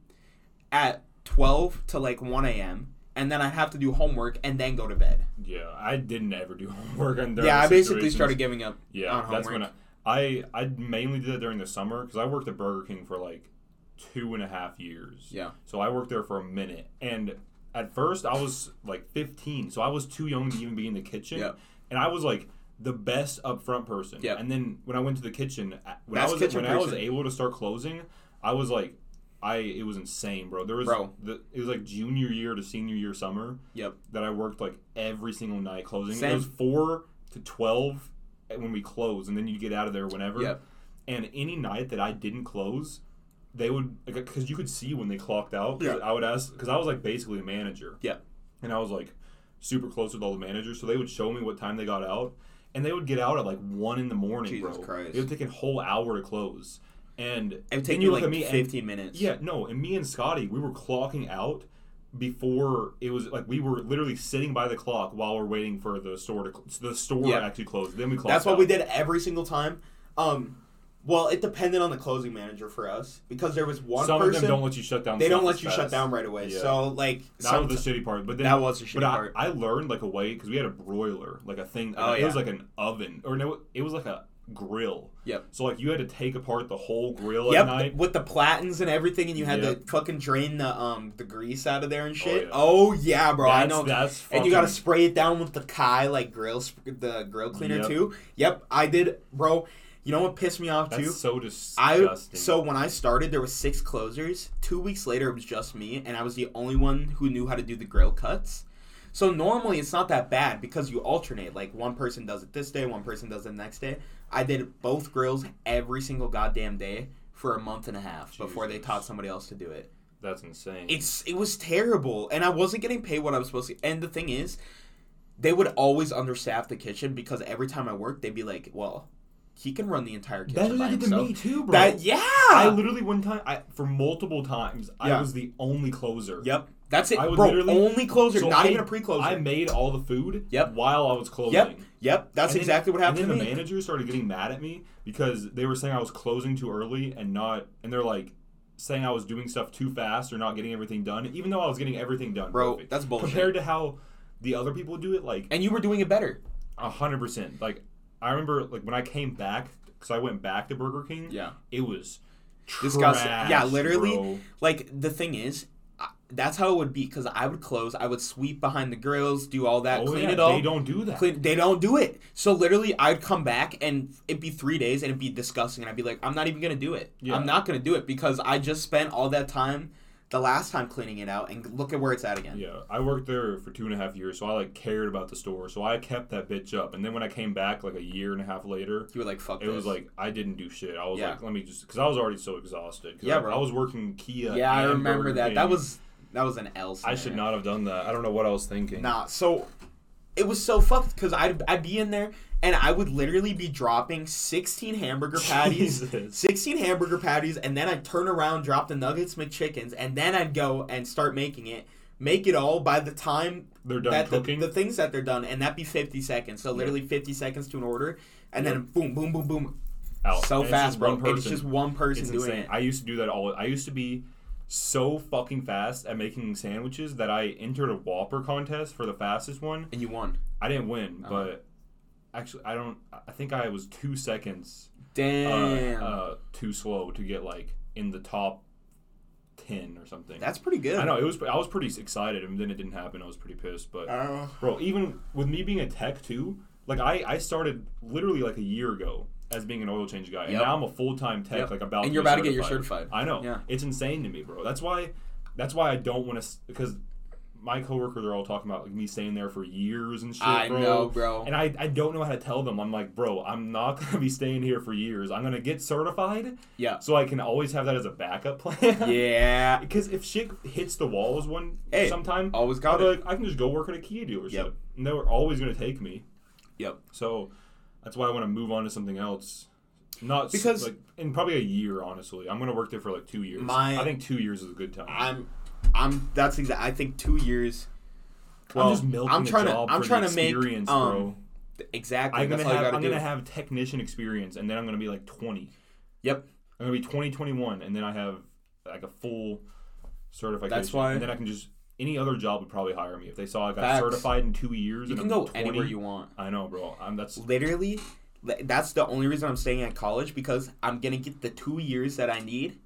at twelve to like one a.m. And then I have to do homework and then go to bed. yeah, I didn't ever do homework. On yeah, I basically situations. started giving up. Yeah, on that's when I, I I mainly did that during the summer because I worked at Burger King for like two and a half years. Yeah. So I worked there for a minute, and at first I was like 15, so I was too young to even be in the kitchen. Yeah. And I was like the best upfront person. Yeah. And then when I went to the kitchen, uh, when Best I was kitchen when I was able to start closing, I was like. I it was insane, bro. There was Bro. The, it was like junior year to senior year summer Yep. that I worked like every single night closing. Same. It was four to twelve eh, when we close, and then you get out of there whenever. Yep. And any night that I didn't close, they would because you could see when they clocked out. 'cause Yeah. I would ask because I was like basically a manager. Yeah. And I was like super close with all the managers, so they would show me what time they got out, and they would get out at like one in the morning, Jesus bro. Christ. It would take a whole hour to close, and It would take you like at me and- 15 minutes. yeah, no, and me and Scotty, we were clocking out before it was like we were literally sitting by the clock while we're waiting for the store to the store Yeah. actually close. Then we clocked. That's what out. we did every single time. Um, well, it depended on the closing manager for us because there was one Some person of them don't let you shut down. they don't let you fast. shut down right away. Yeah. So like That was the shitty part, but then that was the shitty but I, part. I learned like a way because we had a broiler, like a thing. Oh, it yeah. was like an oven, or no, it was like a grill. Yep. So like you had to take apart the whole grill Yep, at night. with the platens and everything, and you had Yep. to fucking drain the um the grease out of there and shit. yeah. Oh yeah, bro, I know. That's and you gotta spray it down with the Kai like grill sp- the grill cleaner Yep. too. Yep, I did, bro. You know what pissed me off too? That's so I disgusting. so when I started, there was six closers. Two weeks later, it was just me, and I was the only one who knew how to do the grill cuts. So normally it's not that bad because you alternate. Like one person does it this day, one person does it the next day. I did both grills every single goddamn day for a month and a half before they taught somebody else to do it. that's insane. It's it was terrible, and I wasn't getting paid what I was supposed to. And the thing is, they would always understaff the kitchen because every time I worked, they'd be like, "Well, he can run the entire kitchen That by to himself." me too, bro. That yeah. I literally one time, I for multiple times, I was the only closer. Yep. That's it, I was bro. Only closer, So not I- even a pre-closer. I made all the food. Yep. While I was closing. Yep. Yep. That's And then- exactly what happened and then me. the manager started getting mad at me because they were saying I was closing too early and not, and they're like saying I was doing stuff too fast or not getting everything done, even though I was getting everything done. Bro, perfect. that's bullshit. Compared to how the other people do it, like and you were doing it better. a hundred percent. Like I remember, like when I came back because I went back to Burger King. Yeah. It was Disgusting. trash, Yeah, literally. bro. Like the thing is, that's how it would be because I would close, I would sweep behind the grills, do all that, Oh, clean yeah, it all. They don't do that. Clean, they don't do it. So literally, I'd come back and it'd be three days and it'd be disgusting, and I'd be like, I'm not even gonna do it. Yeah. I'm not gonna do it because I just spent all that time, the last time cleaning it out, and look at where it's at again. Yeah, I worked there for two and a half years, so I like cared about the store, so I kept that bitch up. And then when I came back like a year and a half later, You were like, fuck it this. was like I didn't do shit. I was Yeah. like, let me just because I was already so exhausted. Yeah, I, bro. I was working Kia. yeah, I remember that. That was that was an L. I should not have done that. I don't know what I was thinking. Nah, so it was so fucked because I'd, I'd be in there and I would literally be dropping 16 hamburger patties, Jesus. 16 hamburger patties, and then I'd turn around, drop the nuggets, McChickens, and then I'd go and start making it. Make it all by the time They're done that the, cooking. the things that they're done, and that'd be 50 seconds. So literally 50 seconds to an order, and then boom, boom, boom, boom, out. so And it's fast, just bro. one It's person. just one person doing insane. it. I used to do that all. I used to be so fucking fast at making sandwiches that I entered a Whopper contest for the fastest one. and you won. I didn't win, Oh. but actually, I don't. I think I was two seconds uh, Damn, uh, too slow to get like in the top ten or something. that's pretty good. I know it was. I was pretty excited, and then it didn't happen. I was pretty pissed. But Uh, bro, even with me being a tech too, like I I started literally like a year ago as being an oil change guy, and Yep. now I'm a full time tech. Yep. Like about and you're about to get your certified. certified. I know. Yeah. It's insane to me, bro. That's why. That's why I don't want to because my coworkers are all talking about like me staying there for years and shit. I bro. know, bro. And I, I don't know how to tell them. I'm like, bro, I'm not gonna be staying here for years. I'm gonna get certified Yeah. so I can always have that as a backup plan. Yeah. Because if shit hits the walls one Hey, sometime, always I'll got be it. like, I can just go work at a Kia dealership. Yep. And they're always gonna take me. Yep. So that's why I want to move on to something else. Not Because- like in probably a year. Honestly, I'm gonna work there for like two years. My- I think two years is a good time. I'm, I'm. That's exact. I think two years. Well, I'm just milking I'm trying a to. I'm for trying the to make. experience, Um, bro. exactly. I'm gonna have I'm gonna have technician experience, and then I'm gonna be like 20. Yep. I'm gonna be 20, 21, and then I have like a full certification. That's why- And then I can just any other job would probably hire me if they saw I got Facts. certified in two years. You and can I'm go 20. anywhere you want. I know, bro. I'm that's Literally, that's the only reason I'm staying at college because I'm gonna get the two years that I need,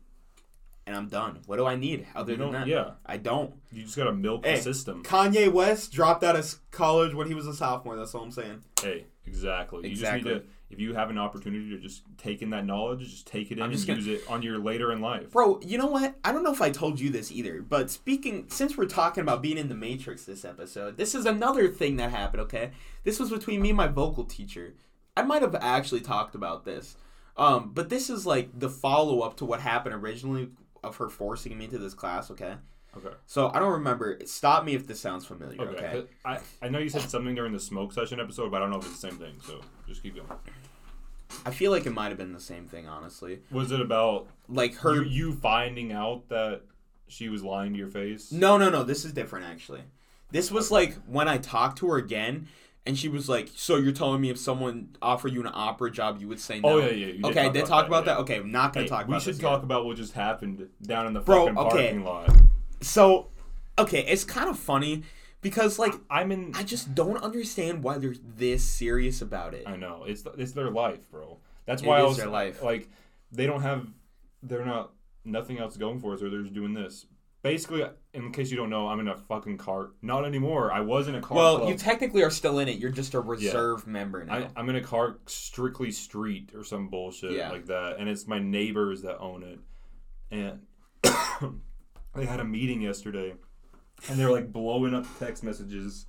and I'm done. What do I need other than that? Yeah, I don't. you just gotta milk Hey. the system. Kanye West dropped out of college when he was a sophomore. That's all I'm saying. Hey, exactly. You Exactly. just need to. If you have an opportunity to just take in that knowledge, just take it in I'm and just gonna- use it on your later in life. Bro, you know what? I don't know if I told you this either, but speaking, since we're talking about being in the Matrix this episode, this is another thing that happened, okay? This was between me and my vocal teacher. I might have actually talked about this. Um, but this is like the follow up to what happened originally of her forcing me into this class, okay? Okay. So I don't remember. Stop me if this sounds familiar, Okay. okay? I, I know you said something during the smoke session episode, but I don't know if it's the same thing. So just keep going. I feel like it might have been the same thing, honestly. Was it about Like her. you, you finding out that she was lying to your face? No, no, no. This is different, actually. This was like when I talked to her again, and she was like, "So you're telling me if someone offered you an opera job, you would say no?" Oh yeah, yeah. Okay, talk did about talk about yeah. that? Okay, I'm not gonna Hey, talk we about should talk yet. about what just happened down in the Bro, fucking okay. parking lot. So, okay, it's kind of funny because like I'm in. I just don't understand why they're this serious about it. I know it's it's their life, bro. That's It why I was their life. like, they don't have, they're not nothing else going for us, or they're just doing this. Basically, in case you don't know, I'm in a fucking car. Not anymore. I was in a car. Well, club. you technically are still in it. You're just a reserve member now. I, I'm in a car strictly street or some bullshit Yeah. like that, and it's my neighbors that own it, and they had a meeting yesterday, and they were like blowing up text messages,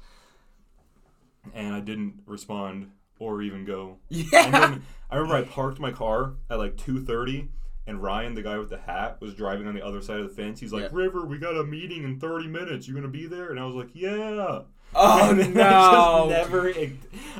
and I didn't respond or even go. Yeah. I remember I parked my car at like two thirty. And Ryan, the guy with the hat, was driving on the other side of the fence. He's like, Yeah. "River, we got a meeting in thirty minutes. You gonna be there?" And I was like, "Yeah." Oh no! Never.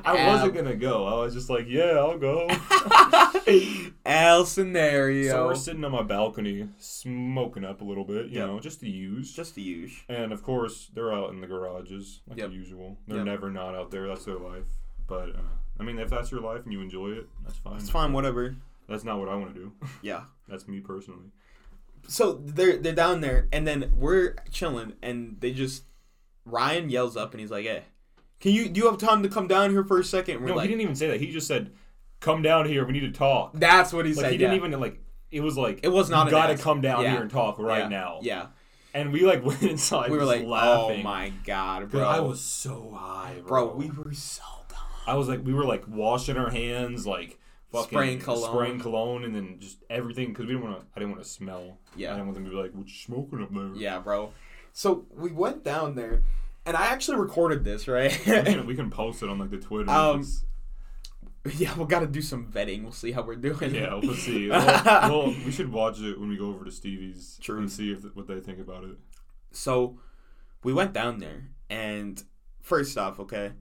I wasn't gonna go. I was just like, yeah, I'll go. L scenario. so we're sitting on my balcony, smoking up a little bit, you Yep. know, just to use. just the use. and of course, they're out in the garages like Yep. usual. They're Yep. never not out there. That's their life. But uh, I mean, if that's your life and you enjoy it, that's fine. It's fine, whatever. That's not what I want to do. Yeah. that's me personally. so they're they're down there and then we're chilling and they just Ryan yells up and he's like, "Hey, can you do you have time to come down here for a second? We're No, like, he didn't even say that. He just said, "Come down here. We need to talk." "That's what he Like said." he didn't yeah. even like. It was like It was not You gotta come down Yeah. here and talk right yeah. now. Yeah, And we like went inside. we were like, oh laughing. "Oh my god, bro!" I was so high, bro, bro. we were so gone. I was like, we were like washing our hands, like fucking Spraying cologne. spraying cologne, and then just everything because we didn't want to. I didn't want to smell. Yeah. I didn't want them to be like, "What you smoking up there?" Yeah, bro. So we went down there, and I actually recorded this, right? we, can, we can post it on like the Twitter. Um, yeah, we got to do some vetting. We'll see how we're doing. yeah, we'll see. Well, well, we should watch it when we go over to Stevie's True. and see if what they think about it. So we went down there, and first off, okay,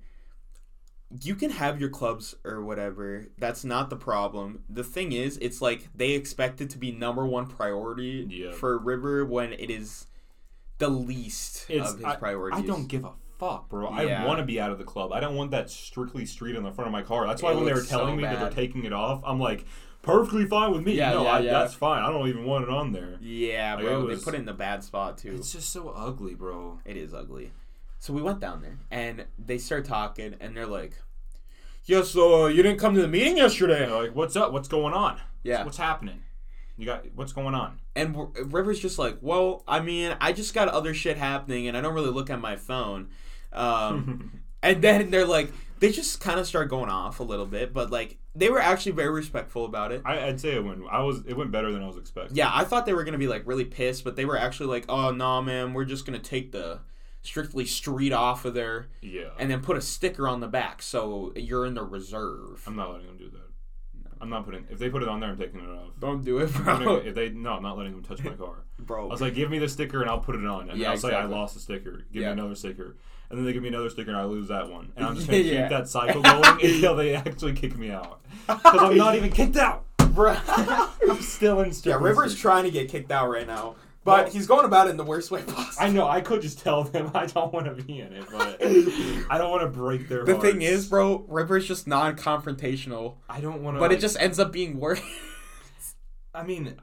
you can have your clubs or whatever. That's not the problem. The thing is, it's like they expect it to be number one priority Yeah. for River when it is the least It's of his I, priorities. I don't give a fuck, bro. Yeah. I want to be out of the club. I don't want that strictly street on the front of my car. That's why It when they were looks so telling me that they're taking it off, I'm like, perfectly fine with me. Yeah, no, yeah, I, yeah. that's fine. I don't even want it on there. Yeah, Like, bro. it They put it in the bad spot too. It's just so ugly, bro. It is ugly. So we went down there and they start talking and they're like, "Yeah, so uh, you didn't come to the meeting yesterday?" Like, what's up? What's going on? Yeah. What's happening? You got what's going on? And River's just like, "Well, I mean, I just got other shit happening and I don't really look at my phone." Um, and then they're like, they just kind of start going off a little bit, but like they were actually very respectful about it. I, I'd say it went. I was. It went better than I was expecting. Yeah, I thought they were gonna be like really pissed, but they were actually like, "Oh no, man, we're just gonna take the strictly street off of there Yeah. and then put a sticker on the back so you're in the reserve." I'm not letting them do that. I'm not putting. If they put it on there, I'm taking it off. Don't do it, bro. if they no, I'm not letting them touch my car. bro. I was like, give me the sticker and I'll put it on. And Yeah, I'll say I lost the sticker. Give Yeah. me another sticker. And then they give me another sticker and I lose that one. And I'm just gonna Yeah. keep that cycle going until they actually kick me out. Because I'm not even kicked out. bro. I'm still in yeah, River's trying to get kicked out right now, but Well- he's going about it in the worst way possible. I know. I could just tell them I don't want to be in it, but I don't want to break their. The hearts. thing is, bro, River's just non-confrontational, I don't want to. but it just ends up being worse. I mean,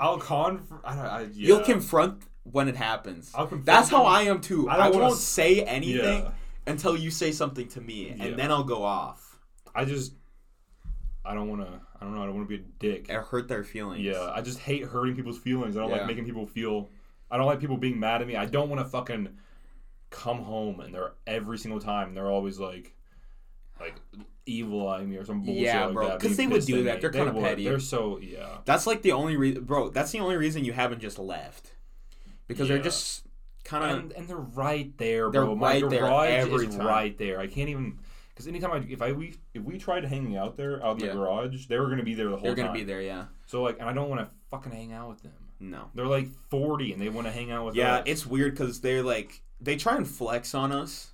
I'll con. I don't. I, yeah. You'll confront when it happens. I'll confront That's how. I am too. I I, don't wanna won't say anything Yeah. until you say something to me, Yeah. and then I'll go off I just. I don't want to. I don't know. I don't want to be a dick. and hurt their feelings. Yeah, I just hate hurting people's feelings. I don't Yeah. like making people feel. I don't like people being mad at me. I don't want to fucking come home and they're every single time they're always like, like evil eyeing me or some bullshit Yeah, like bro, that. 'cause being they would do that. me. They're kinda would. petty. They're so yeah. That's like the only reason, bro. That's the only reason you haven't just left, because they're just kind of. and, and they're right there, They're bro. My right there garage every is time. right there. I can't even because anytime I if I we if we tried hanging out there out in Yeah. the garage, they were gonna be there the whole time. They're gonna be there, yeah. So like, and I don't want to fucking hang out with them. No. They're like forty and they want to hang out with Yeah, us. it's weird because they're like they try and flex on us,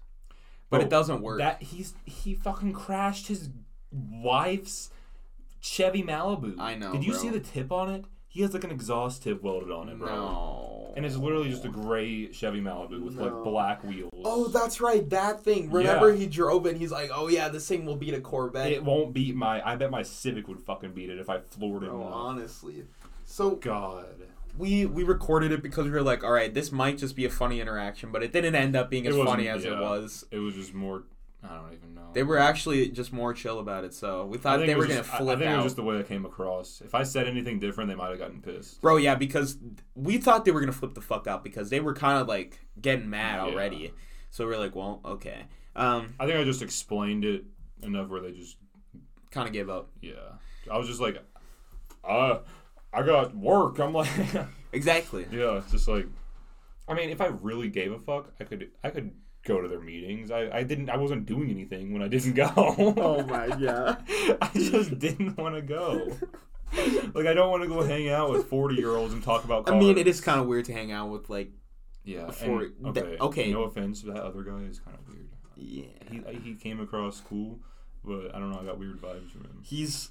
but Bro, it doesn't work. That he's he fucking crashed his wife's Chevy Malibu. I know, Did you bro. see the tip on it? He has like an exhaust tip welded on it, bro. no. And it's literally just a gray Chevy Malibu with No. like black wheels. Oh, that's right, that thing. Remember, he drove it. and He's like, "Oh yeah, this thing will beat a Corvette." it won't beat my. I bet my Civic would fucking beat it if I floored it. Enough. honestly. So God. we we recorded it because we were like, all right, this might just be a funny interaction, but it didn't end up being as funny as it was. It was just more. I don't even know. They were actually just more chill about it, so we thought they were was gonna just- I- flip I think it was just the way I came across. If I said anything different, they might have gotten pissed. Bro, yeah, because we thought they were gonna flip the fuck out because they were kind of like getting mad Yeah. already. So we are like, well, okay. Um, I think I just explained it enough where they just kind of gave up. Yeah. I was just like, uh, I got work. I'm like, Exactly. yeah, it's just like, I mean, if I really gave a fuck, I could, I could go to their meetings. I, I didn't, I wasn't doing anything when I didn't go. Oh my god. I just didn't want to go. Like, I don't want to go hang out with 40 year olds and talk about I mean, it is kind of weird to hang out with like, Yeah. for- and- okay. okay. No offense, to that other guy is kind of weird. yeah, He, he came across cool, but I don't know. I got weird vibes from him. he's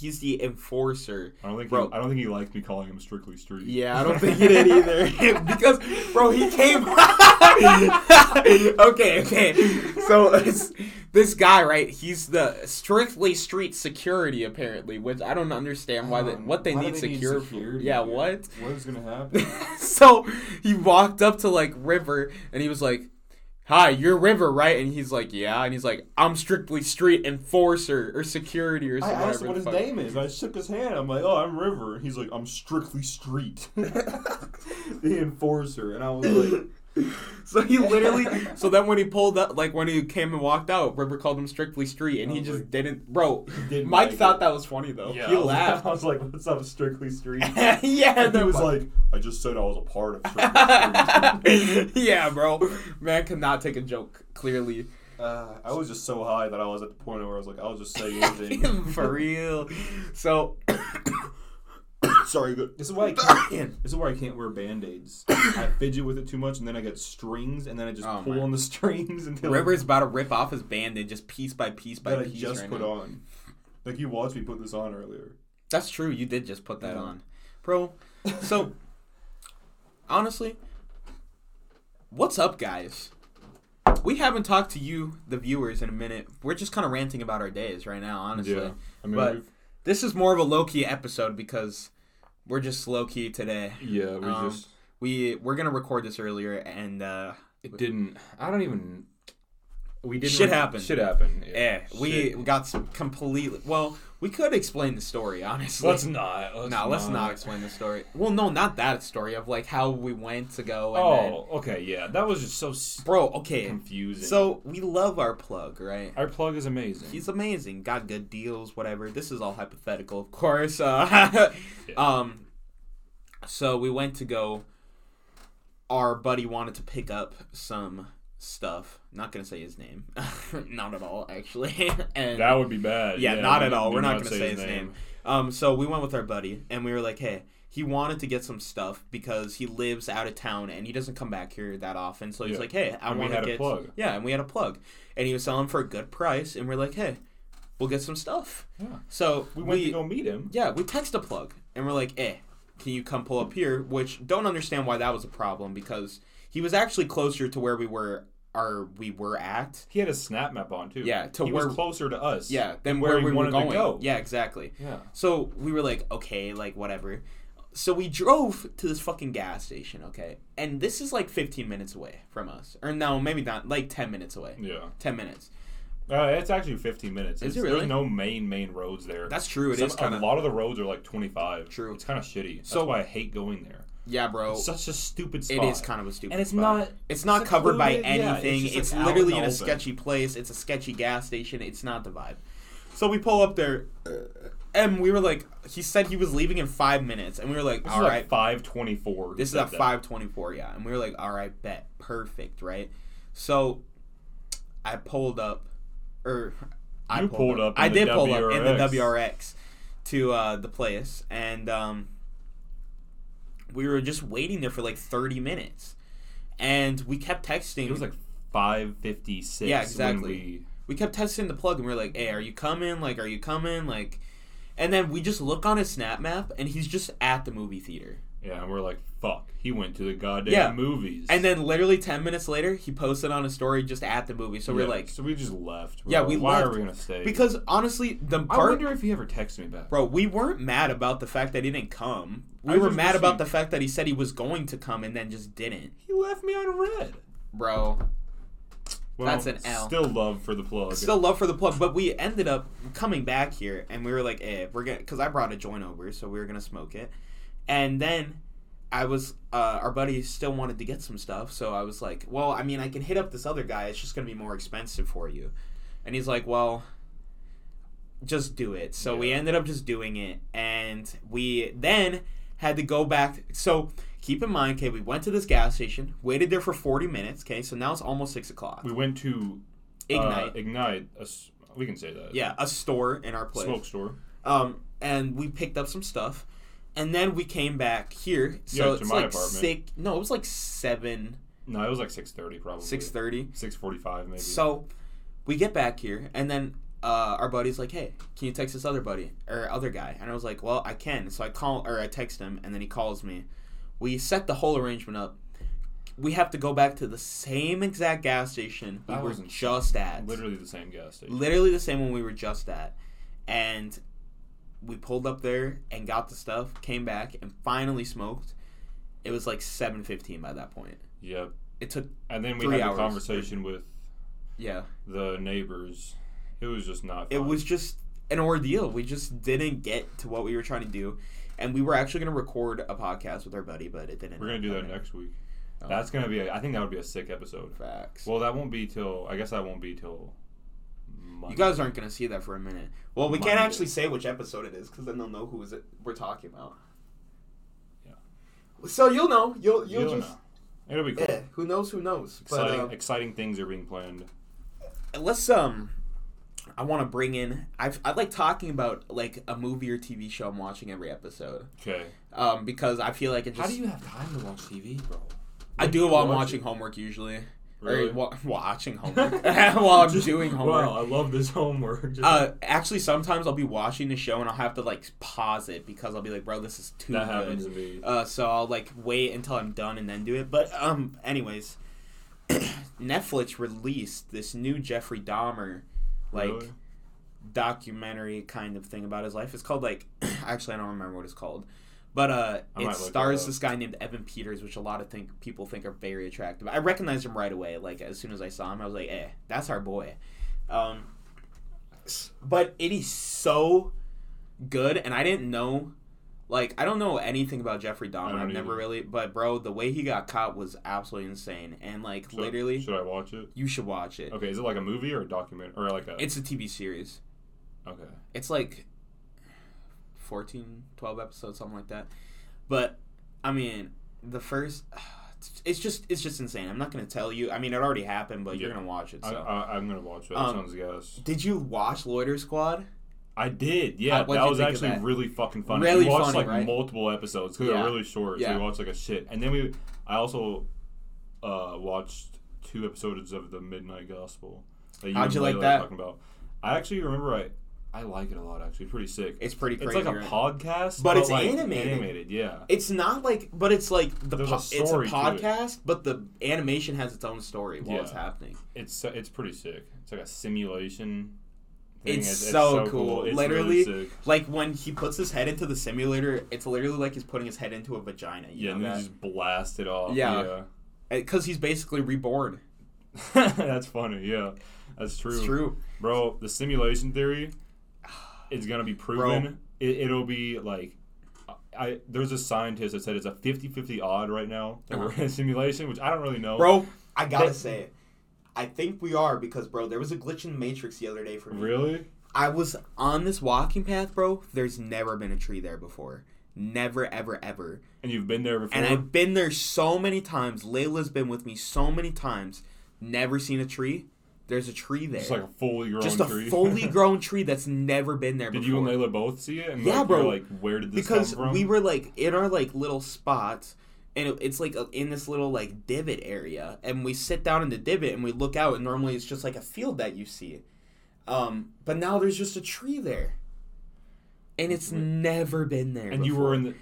he's the enforcer. I don't think Bro. he, I don't think he liked me calling him strictly street. Yeah, I don't think he did either. because, bro, he came. okay, okay. So it's, this guy, right? He's the strictly street security, apparently. Which I don't understand why they, um, what they Why need secure. for. security, Yeah, dude? what? What is gonna happen? so he walked up to like River, and he was like. Hi, you're River, right? And he's like, yeah. And he's like, I'm strictly street enforcer or security or I something. asked what his name is. and I shook his hand. I'm like, oh, I'm River. And he's like, I'm strictly street, the enforcer. And I was like, So he literally. so then when he pulled up, like when he came and walked out, River called him strictly street, and he just didn't. Bro, didn't Mike like thought it. that was funny though. yeah. he I was, laughed. I was like, what's up, strictly street? yeah, And he was like, I just said I was a part of strictly street. yeah, bro. Man cannot take a joke. Clearly, Uh, I was just so high that I was at the point where I was like, I'll just say anything. for real. So, Sorry, good. This is why I can't. This is why I can't wear band aids. I fidget with it too much, and then I get strings, and then I just Oh, pull my. on the strings until River's about to rip off his bandage just piece by piece by that I piece. just right put now. on. Like you watched me put this on earlier. That's true. You did just put that Yeah. on, bro. So, honestly, what's up, guys? We haven't talked to you, the viewers, in a minute. We're just kind of ranting about our days right now, honestly. Yeah, I mean, But- we've- This is more of a low key episode because we're just low key today. yeah, we Um, just We we're gonna record this earlier, and uh, it didn't. I don't even. We didn't. Shit happened. Shit happened. eh, we Shit. we got some completely. Well, we could explain the story, honestly. Let's not. Let's no, let's not explain the story. Well, no, not that story of like how we went to go. And then, Oh, okay, yeah. That was just so bro. Okay, confusing. so we love our plug, right? our plug is amazing. He's amazing. Got good deals, whatever. This is all hypothetical, of course. Uh, Yeah. Um, so we went to go. Our buddy wanted to pick up some stuff. Not gonna say his name. not at all, actually. and that would be bad. yeah, not at all. We're not, gonna say his name. Um, so we went with our buddy, and we were like, hey. He wanted to get some stuff because he lives out of town and he doesn't come back here that often. So he's Yeah. like, "Hey, I want to get plug. yeah." And we had a plug, and he was selling for a good price, and we're like, "Hey, we'll get some stuff. Yeah. So We went to go meet him. yeah, we text a plug and we're like, eh, can you come pull up here? Which don't understand why that was a problem because he was actually closer to where we were or we were at. He had a snap map on too. Yeah, to he where- was closer to us. Yeah, than where where, he we were wanted to going. go. Yeah, exactly. Yeah. So we were like, okay, like whatever. So we drove to this fucking gas station, okay? And this is like 15 minutes away from us. Or no, maybe not, like 10 minutes away. Yeah. 10 minutes. Uh, it's actually 15 minutes. Is It's, it really? There's no main main roads there. That's true. It Some- is kind a lot of the roads are like 25. True. It's kind of shitty. That's So- why I hate going there. Yeah, bro. It's such a stupid It spot. is kind of a stupid and it's spot. not. It's not covered by secluded, yeah, it's anything. it's like, literally in in a sketchy place. It's a sketchy gas station. It's not the vibe. So we pull up there, uh, and we were like, he said he was leaving in five minutes, and we were like, this all is right. 524. This is at five twenty four, yeah. And we were like, all right, bet, perfect, right? So I pulled up, or I You pulled up in I the did pull up in the WRX. WRX to uh, the place, and um, we were just waiting there for like thirty minutes, and we kept texting. It was like 556. Yeah, exactly. we- we kept testing the plug and we were like, "Hey, are you coming? Like, are you coming? Like," and then we just look on his snap map and he's just at the movie theater. yeah, and we're like, fuck. He went to the goddamn Yeah. movies. And then literally ten minutes later, he posted on a story just at the movie. So Yeah, we're like, so we just left. We're Yeah, like, we Why left. are we gonna stay? because honestly, the part. I wonder if he ever texted me back. bro, we weren't mad about the fact that he didn't come. We I were mad about he- the fact that he said he was going to come and then just didn't, He left me on red. bro. Well, That's an L. Still love for the plug. Still love for the plug, but we ended up coming back here, and we were like, "Eh, we're gonna," because I brought a joint over, so we were gonna smoke it, and then I was, uh, our buddy still wanted to get some stuff, so I was like, "Well, I mean, I can hit up this other guy. It's just gonna be more expensive for you," and he's like, "Well." Just do it. So we ended up just doing it, and we then had to go back. So keep in mind, okay, we went to this gas station, waited there for forty minutes. Okay, so now it's almost six o'clock. we went to Ignite, Uh, Ignite. A we can say that. yeah, a store in our place. Smoke store. Um, and we picked up some stuff, and then we came back here. So Yeah, to it's my like apartment. six. No, it was like seven, No, it was like six thirty probably. six thirty. Six forty-five maybe. So we get back here, and then uh, our buddy's like, "Hey, can you text this other buddy or other guy?" And I was like, "Well, I can." So I call or I text him, and then he calls me. We set the whole arrangement up. We have to go back to the same exact gas station we were just at. literally the same gas station. literally the same one we were just at and we pulled up there and got the stuff came back and finally smoked it was like 7.15 by that point Yep. it took And then we had the conversation with yeah the neighbors. It was just not. it was just an ordeal we just didn't get to what we were trying to do and we were actually going to record a podcast with our buddy but it didn't We're gonna do that next week. Oh. That's gonna be. A, I think that would be a sick episode. facts Well, that won't be till. I guess that won't be till. Monday. you guys aren't going to see that for a minute well we can't actually say which episode it is because then they'll know who is it we're talking about Yeah. so you'll know you'll you'll, You'll just know. It'll be cool. Yeah, who knows? Who knows? Exciting, But uh, exciting things are being planned. let's um, I want to bring in. I've, I like talking about like a movie or TV show I'm watching every episode. Okay. Um, because I feel like it just. How do you have time to watch TV, bro? I do it while I'm watching it? homework usually. Really? Or wa- watching homework while I'm Just- doing homework. Wow, I love this homework. Just- Uh, actually, sometimes I'll be watching the show and I'll have to like pause it because I'll be like, "Bro, this is too that good." happens to me. Uh, so I'll like wait until I'm done and then do it. But um, anyways, Netflix released this new Jeffrey Dahmer, like Really? documentary kind of thing about his life. It's called like actually I don't remember what it's called, but uh, it stars this guy named Evan Peters, which a lot of think people think are very attractive. I recognized him right away. Like as soon as I saw him, I was like, "Eh, that's our boy." Um, but it is so good, and I didn't know. Like I don't know anything about Jeffrey Dahmer. I've never either. really, but bro, the way he got caught was absolutely insane. And like Should- literally, Should I watch it? you should watch it. Okay, is it like a movie or a document or like a? It's a TV series. okay. It's like 14, 12 episodes, something like that. But I mean, the first, it's just it's just insane. I'm not gonna tell you. I mean, it already happened, but you're gonna watch it. So. I, I'm gonna watch it. That Um, sounds gas. Did you watch Loiter Squad? I did. Yeah, How- that was actually that? really fucking funny. Really we watched funny, like right? multiple episodes because Yeah. they're really short. Yeah. So we watched like a shit, and then we. I also uh, watched two episodes of the Midnight Gospel. That How'd you like that? Talking about. I actually remember I I like it a lot actually. Pretty sick. It's pretty It's like a right? podcast, But it's like animated. Animated, yeah. It's not like, but it's like the po- a it's a to it. podcast, but the animation has its own story while it's happening. It's so- it's pretty sick. It's like a simulation. thing. It's so cool. It's Literally, really sick. Like when he puts his head into the simulator, it's literally like he's putting his head into a vagina. You Yeah, and then just blast it off. Yeah. because uh, he's basically reborn. That's funny. Yeah, that's true. It's true. bro. The simulation theory is gonna be proven. It, it'll be like. I, there's a scientist that said it's a 50-50 odd right now that we're uh-huh. in a simulation, which I don't really know. Bro, I gotta say it. I think we are because, bro, there was a glitch in the Matrix the other day for me. Really? I was on this walking path, bro. There's never been a tree there before. Never, ever, ever. And you've been there before? And I've been there so many times. Layla's been with me so many times. Never seen a tree. There's a tree there. Just like a fully grown Just a tree. fully grown tree that's never been there Did before. you and Layla both see it? And Yeah, like, bro. Like, where did this because come from? Because we were like in our like little spot and it, it's like a, in this little like divot area and we sit down in the divot and we look out and normally it's just like a field that you see um but now there's just a tree there and it's never been there and you were in the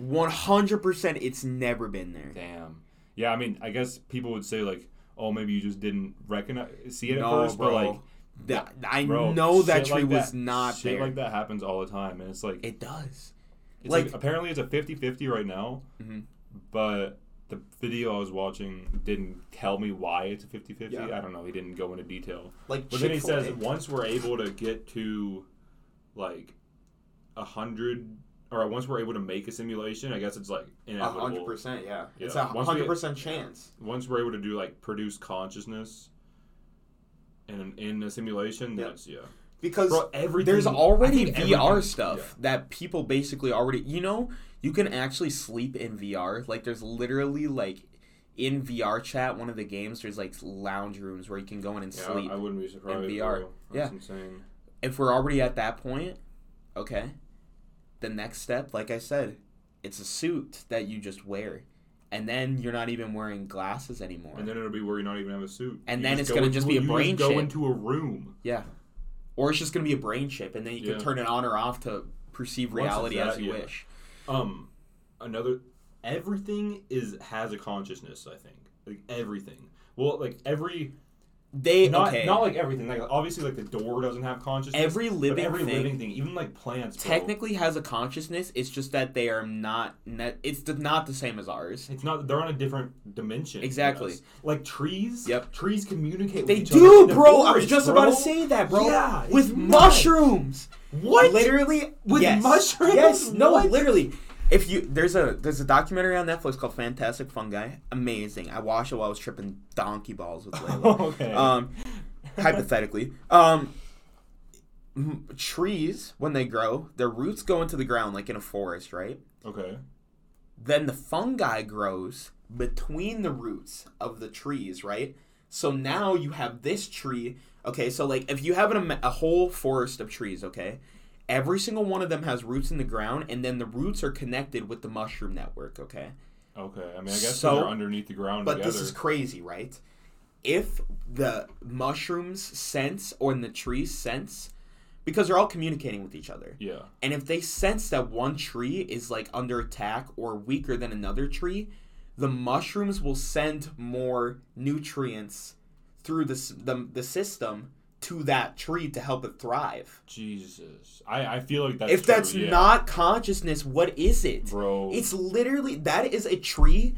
100% it's never been there damn. Yeah, I mean, I guess people would say like, oh, maybe you just didn't recognize see it at first, bro. but like, That- i bro, know that tree like was that- not shit there like that happens all the time, and it's like, it does it's like, like- apparently it's a 50-50 right now, Mhm. but the video I was watching didn't tell me why it's a 50-50. Yeah. I don't know. He didn't go into detail. like But then he says once we're able to get to like a hundred, or once we're able to make a simulation, I guess it's like a inevitable. hundred percent yeah it's Yeah. a hundred percent chance Once we're able to do like produce consciousness in in a simulation, Yeah. that's yeah. because Bro. There's already VR stuff that people basically already. You know, you can actually sleep in VR. Like, there's literally like in VR chat, one of the games. There's like lounge rooms where you can go in and Yeah, sleep. I wouldn't be surprised. VR. That's Yeah. insane. if we're already at that point, okay. The next step, like I said, it's a suit that you just wear, and then you're not even wearing glasses anymore. And then it'll be where you not even have a suit. And You then it's go gonna just be a you brain Go chip. into a room. yeah, or it's just gonna be a brain chip, and then you Yeah. can turn it on or off to perceive Once it's reality that, as you yeah. wish. Um, another everything is has a consciousness. I think like everything. Well, like every They not okay. not like everything. Like obviously, like the door doesn't have consciousness. Every living every thing living thing, even like plants. bro. technically has a consciousness. It's just that they are not. Net, it's not the same as ours. it's not. They're on a different dimension. Exactly. Like trees. Yep. Trees communicate. They with each other do, bro. I was just bro. about to say that, bro. Yeah, with nuts. mushrooms. What? Literally With yes. mushrooms? Yes. No. What? Literally. If you there's a there's a documentary on Netflix called Fantastic Fungi. Amazing. I watched it while I was tripping donkey balls with Layla. okay. um, hypothetically, um, m- trees when they grow, their roots go into the ground like in a forest, right? okay. then the fungi grows between the roots of the trees, right? So now you have this tree. Okay, so like if you have an, a whole forest of trees, okay, every single one of them has roots in the ground, and then the roots are connected with the mushroom network, okay? Okay. I mean, I guess So- they're underneath the ground But together. this is crazy, right? If the mushrooms sense or the trees sense, because they're all communicating with each other. yeah. And if they sense that one tree is like under attack or weaker than another tree, the mushrooms will send more nutrients through the, the, the system to that tree to help it thrive. Jesus. I I feel like that's if that's yeah. not consciousness, what is it? bro. It's literally that is a tree.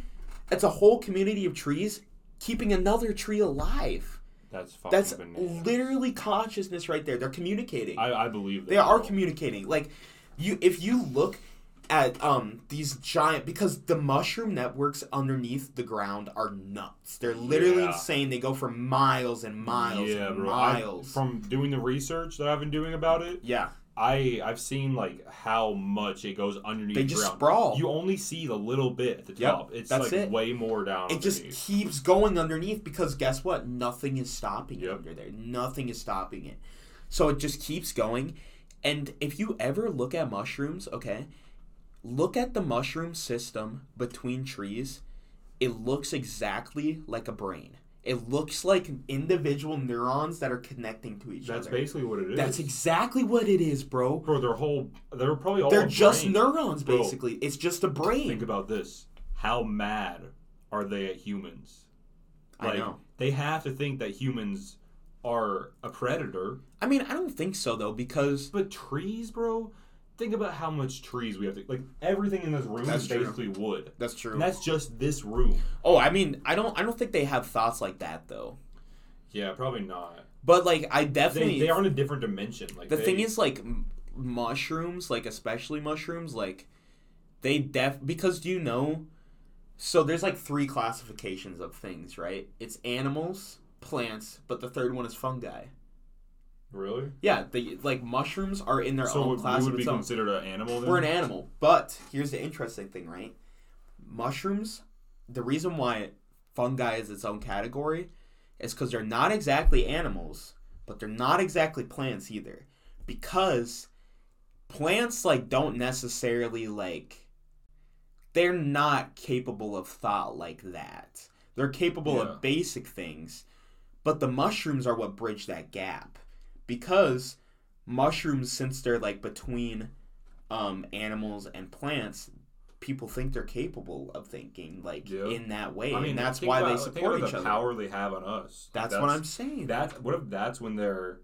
It's a whole community of trees keeping another tree alive. that's fucking That's bananas. literally consciousness right there. They're communicating. I, I believe that. They are bro. communicating. Like you if you look at um these giant because the mushroom networks underneath the ground are nuts. They're literally Yeah. insane. They go for miles and miles yeah, and bro. I- miles. from doing the research that I've been doing about it, yeah. I I've seen like how much it goes underneath. They just ground. sprawl. You only see the little bit at the Yep, top. It's like it. way more down. It just keeps going underneath because guess what? Nothing is stopping it under there. Nothing is stopping it. So it just keeps going. And if you ever look at mushrooms, okay, look at the mushroom system between trees. It looks exactly like a brain. It looks like individual neurons that are connecting to each That's other. That's basically what it is. That's exactly what it is, bro. Bro, their whole they're probably all They're just brain. neurons, Bro. basically. It's just a brain. Think about this. How mad are they at humans? I Like, know. They have to think that humans are a predator. I mean, I don't think so though, because But trees, bro. Think about how much trees we have to like. Everything in this room That's is true. basically wood, that's true. and that's just this room. oh, I mean, I don't, I don't think they have thoughts like that though. Yeah, probably not. But like, I They, definitely. they are in a different dimension. Like the they, thing is, like, m- mushrooms, like especially mushrooms, like they def because do you know? So there's like three classifications of things, right? It's animals, plants, but the third one is fungi. Really. Yeah, the like mushrooms are in their So own would, class we of would be own. considered an animal. Then? We're an animal. But here's the interesting thing, right? Mushrooms, the reason why fungi is its own category is because they're not exactly animals, but they're not exactly plants either. Because plants like don't necessarily like they're not capable of thought like that. They're capable Yeah. of basic things, but the mushrooms are what bridge that gap. Because mushrooms since they're like between um, animals and plants, people think they're capable of thinking like Yeah. in that way, I mean, and that's why about, they support about each the other. power they have on us. That's, what I'm saying. That what if that's when their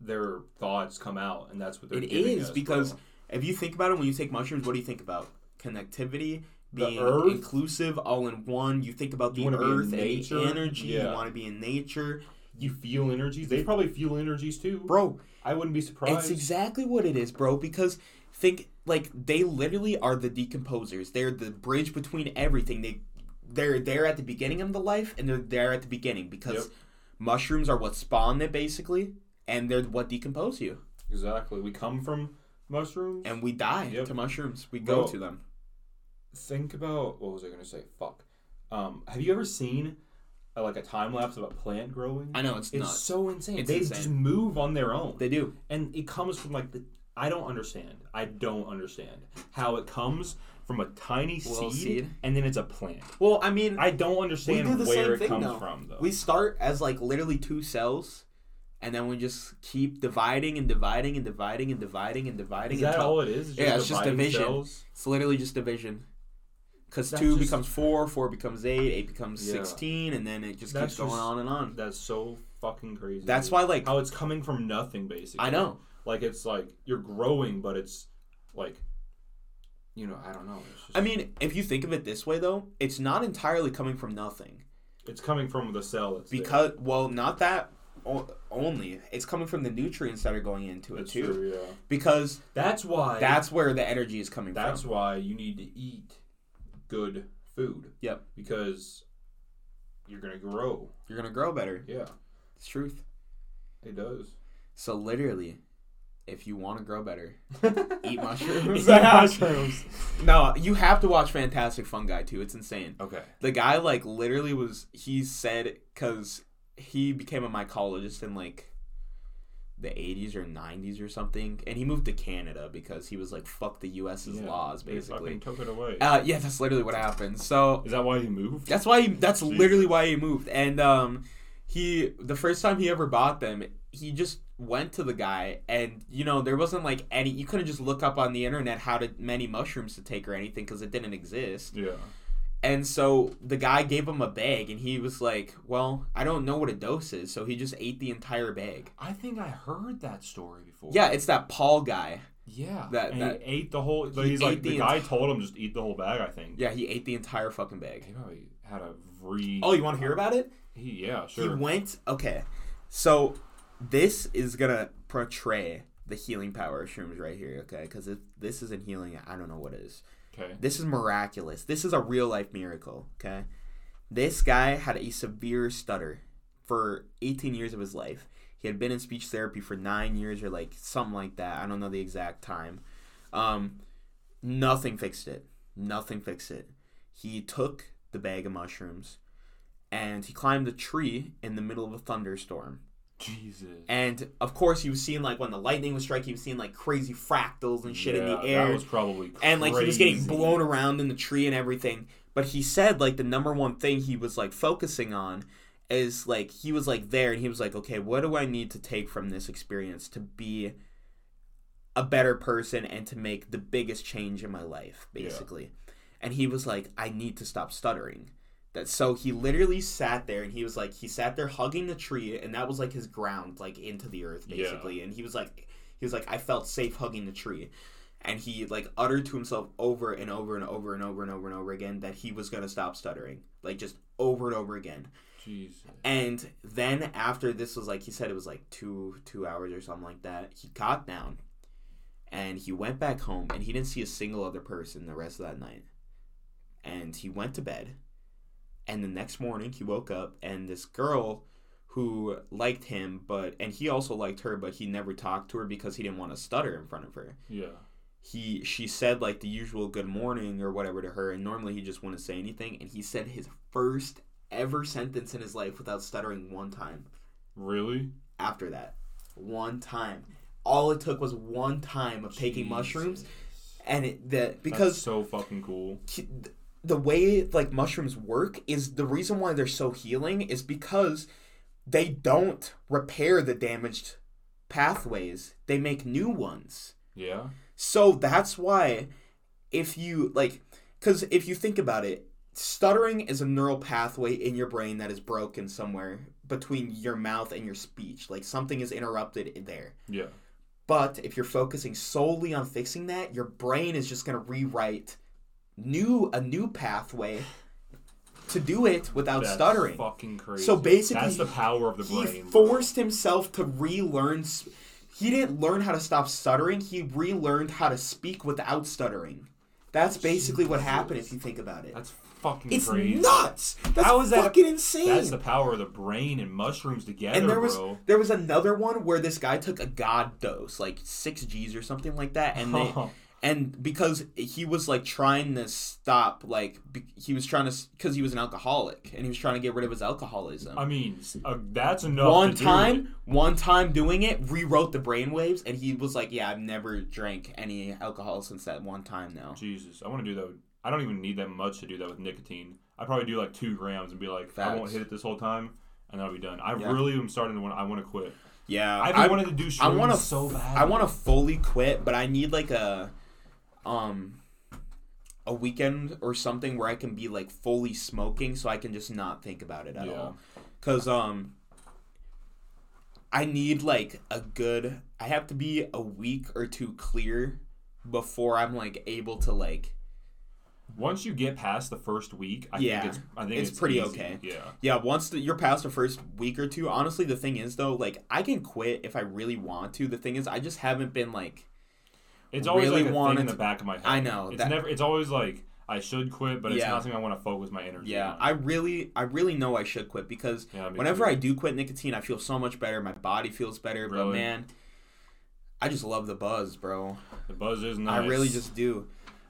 their thoughts come out and that's what they're It is us, because bro. if you think about it, when you take mushrooms, what do you think about? Connectivity, being inclusive, all in one. You think about the in earth and the energy. You want to be in nature, you feel energies. They probably feel energies too. bro. I wouldn't be surprised. It's exactly what it is, bro. Because think like they literally are the decomposers. They're the bridge between everything. They they're there at the beginning of the life, and they're there at the beginning because Yep. mushrooms are what spawn it basically, and they're what decompose you. exactly. We come from mushrooms. And we die Yep. to mushrooms. We go Bro. to them. Think about what was I gonna say? Fuck. Um, have you ever seen like a time lapse of a plant growing? I know it's, not. It's nuts. so insane. It's they insane. just move on their own. They do. and it comes from like the I don't understand. I don't understand how it comes from a tiny seed, seed. and then it's a plant. Well, I mean, I don't understand where it comes though. from though. We start as like literally two cells, and then we just keep dividing and dividing and dividing and dividing and dividing. is that until- all it is? Yeah, it's just division. cells? It's literally just division. Because two just- becomes four, four becomes eight, eight becomes Yeah. sixteen, and then it just That's keeps going just- on and on. That's so fucking crazy. That's dude. why, like, how it's coming from nothing, basically. I know. Like it's like you're growing, but it's like, you know, I don't know. Just, I mean, if you think of it this way, though, it's not entirely coming from nothing. it's coming from the cell. That's there. Because, well, not that only. It's coming from the nutrients that are going into it That's too. true. Yeah. Because That's why. that's where the energy is coming That's from. That's why you need to eat good food. Yep. Because you're gonna grow. You're gonna grow better. Yeah, It's truth. it does. So literally, if you want to grow better, eat mushrooms. Eat mushrooms. no, you have to watch Fantastic Fungi too. It's insane. Okay. The guy like literally was he said because he became a mycologist in like the 80s or 90s or something and he moved to canada because he was like fuck the us's Yeah, laws they basically fucking took it away. uh, yeah that's literally what happened so Is that why he moved? that's why he, that's Jesus. literally why he moved and um he the first time he ever bought them he just went to the guy and you know there wasn't like any you couldn't just look up on the internet how to many mushrooms to take or anything because it didn't exist Yeah. And so the guy gave him a bag, and he was like, "Well, I don't know what a dose is," so he just ate the entire bag. I think I heard that story before. Yeah, it's that Paul guy. Yeah. That- and that- he ate the whole. He he's like the, the guy told him just eat the whole bag. I think. Yeah, he ate the entire fucking bag. He probably had a re. Oh, you want to hear about it? He yeah sure. He went. Okay, so this is gonna portray the healing power of shrooms right here. Okay, because if this isn't healing, I don't know what is. Okay. This is miraculous. This is a real life miracle, okay? This guy had a severe stutter for 18 years of his life. He had been in speech therapy for 9 years or like something like that. I don't know the exact time. Um nothing fixed it. Nothing fixed it. He took the bag of mushrooms and he climbed a tree in the middle of a thunderstorm. Jesus. And of course, he was seeing like when the lightning was striking, he was seeing like crazy fractals and shit in the air That was probably and like he was getting blown around in the tree and everything but he said like the number one thing he was like focusing on is like he was like there and he was like, okay, what do I need to take from this experience to be a better person and to make the biggest change in my life, basically. And he was like, I need to stop stuttering. That so he literally sat there and he was like he sat there hugging the tree and that was like his ground like into the earth Yeah. basically and he was like he was like I felt safe hugging the tree and he like uttered to himself over and over and over and over and over and over again that he was going to stop stuttering like just over and over again Jesus. and then after this was like he said it was like two two hours or something like that. He got down and he went back home and he didn't see a single other person the rest of that night. And he went to bed. And the next morning he woke up and this girl who liked him but and he also liked her but he never talked to her because he didn't want to stutter in front of her Yeah. he she said like the usual good morning or whatever to her and normally he just wouldn't say anything and he said his first ever sentence in his life without stuttering one time Really? after that one time all it took was one time of taking mushrooms and it the That's because so fucking cool. he- the way like mushrooms work is the reason why they're so healing is because they don't repair the damaged pathways they make new ones Yeah. so that's why if you like cuz if you think about it stuttering is a neural pathway in your brain that is broken somewhere between your mouth and your speech like something is interrupted there Yeah. but if you're focusing solely on fixing that your brain is just going to rewrite new a new pathway to do it without That's stuttering Fucking crazy. So basically, that's the power of the he brain. bro. forced himself to relearn. He didn't learn how to stop stuttering. He relearned how to speak without stuttering. That's basically what happened if you think about it. That's fucking It's crazy. nuts. That's How is that- fucking insane. That's the power of the brain and mushrooms together, and there was bro. there was another one where this guy took a god dose, like six G's or something like that, and they and because he was like trying to stop, like be, he was trying to because he was an alcoholic and he was trying to get rid of his alcoholism. I mean, uh, that's enough. one time, one time doing it, rewrote the brainwaves, and he was like, "Yeah, I've never drank any alcohol since that one time now." Jesus, I want to do that. With, I don't even need that much to do that with nicotine. I probably do like two grams and be like, I won't hit it this whole time, and that'll be done. I Yeah. really am starting to want. I want to quit. Yeah, I've I, wanting to do I want to so bad. I want to fully quit, but I need like a, um, a weekend or something where I can be like fully smoking, so I can just not think about it at Yeah. all. Cause um, I need like a good. I have to be a week or two clear before I'm like able to like Once you get past the first week, I Yeah, think it's. I think it's it's, pretty easy. okay. Yeah. Yeah, once the, you're past the first week or two, honestly, the thing is though, like I can quit if I really want to. The thing is, I just haven't been like, It's always Really like wanted thing in the back of my head. I know, It's that- never. It's always like I should quit, but it's Yeah. not something I want to focus my energy. yeah, on. I really, I really know I should quit because Yeah, whenever too. I do quit nicotine, I feel so much better. My body feels better, but man, I just love the buzz, bro. the buzz is nice. I really just do.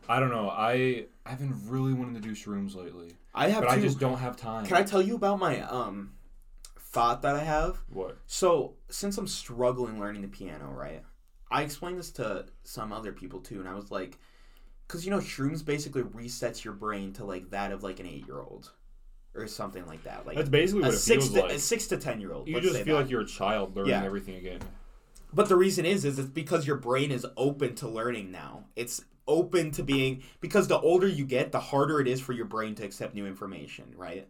I don't know. I I've been really wanting to do shrooms lately, I have but to. I just don't have time. Can I tell you about my um thought that I have? What? So, since I'm struggling learning the piano, right? I explained this to some other people too, and I was like, because you know, shrooms basically resets your brain to like that of like an eight year old or something like that. Like That's basically a what it six feels to, like. a six to ten year old. you just feel that. like you're a child learning Yeah. everything again. But the reason is, is it's because your brain is open to learning now. It's open to being because the older you get, the harder it is for your brain to accept new information, right?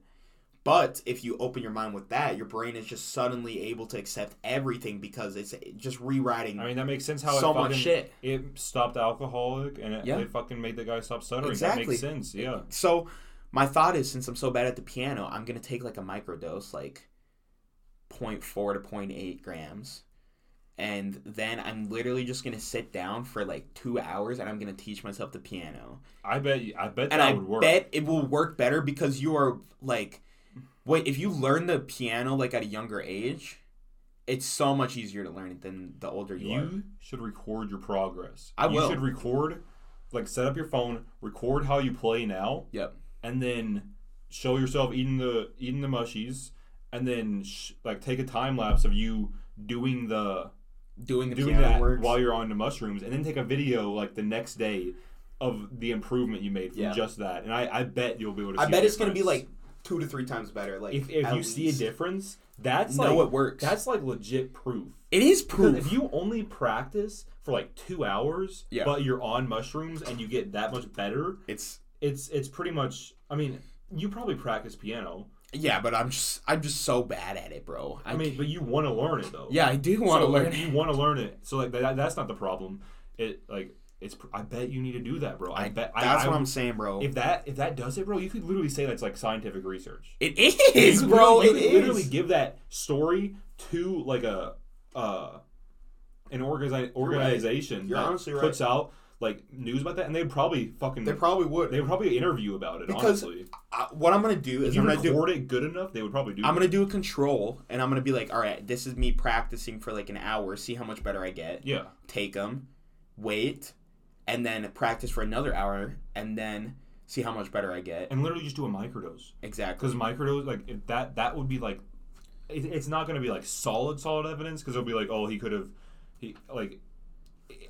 But if you open your mind with that, your brain is just suddenly able to accept everything because it's just rewriting I mean, that makes sense. How so it much shit. It stopped alcoholic and it, Yeah. it fucking made the guy stop stuttering. Exactly. That makes sense. Yeah. So my thought is, since I'm so bad at the piano, I'm gonna take like a microdose, like 0.4 to 0.8 grams, and then I'm literally just gonna sit down for like two hours, and I'm gonna teach myself the piano. I bet. I bet and that I would work. bet it will work better because you are like, wait, if you learn the piano like at a younger age, it's so much easier to learn it than the older you, are. you should record your progress. I You will. should record, like, set up your phone, record how you play now, Yep. and then show yourself eating the eating the mushies, and then sh- like take a time lapse of you doing the Doing the doing piano that works. while you're on the mushrooms, and then take a video like the next day of the improvement you made from Yeah. just that. And I, I bet you'll be able to. I see bet it's gonna be like two to three times better. Like if if you see a difference, that's know like it works. That's like legit proof. it is proof. if you only practice for like two hours, Yeah. but you're on mushrooms and you get that much better, it's it's it's pretty much. I mean, you probably practice piano. yeah, but I'm just I'm just so bad at it, bro. I mean, but you want to learn it though. yeah, I do want to So, learn like, it. You want to learn it, so like that, that's not the problem. It like it's. I bet you need to do that, bro. I, I, bet. I- that's I, what I'm saying, bro. If that if that does it, bro, you could literally say that's like scientific research. it is, You bro. literally- you It could literally give that story to like a uh an organi- organization You're that honestly right. puts out like news about that, and they'd probably fucking They probably would. they would probably interview about it. Because honestly, Uh, what I'm gonna do is you I'm gonna do. it good enough, they would probably do. I'm that. gonna do a control, and I'm gonna be like, all right, this is me practicing for like an hour, see how much better I get. yeah. Take them, wait, and then practice for another hour, and then see how much better I get. and literally just do a microdose Exactly. because microdose like if that that would be like it, it's not going to be like solid solid evidence because it'll be like oh he could have he like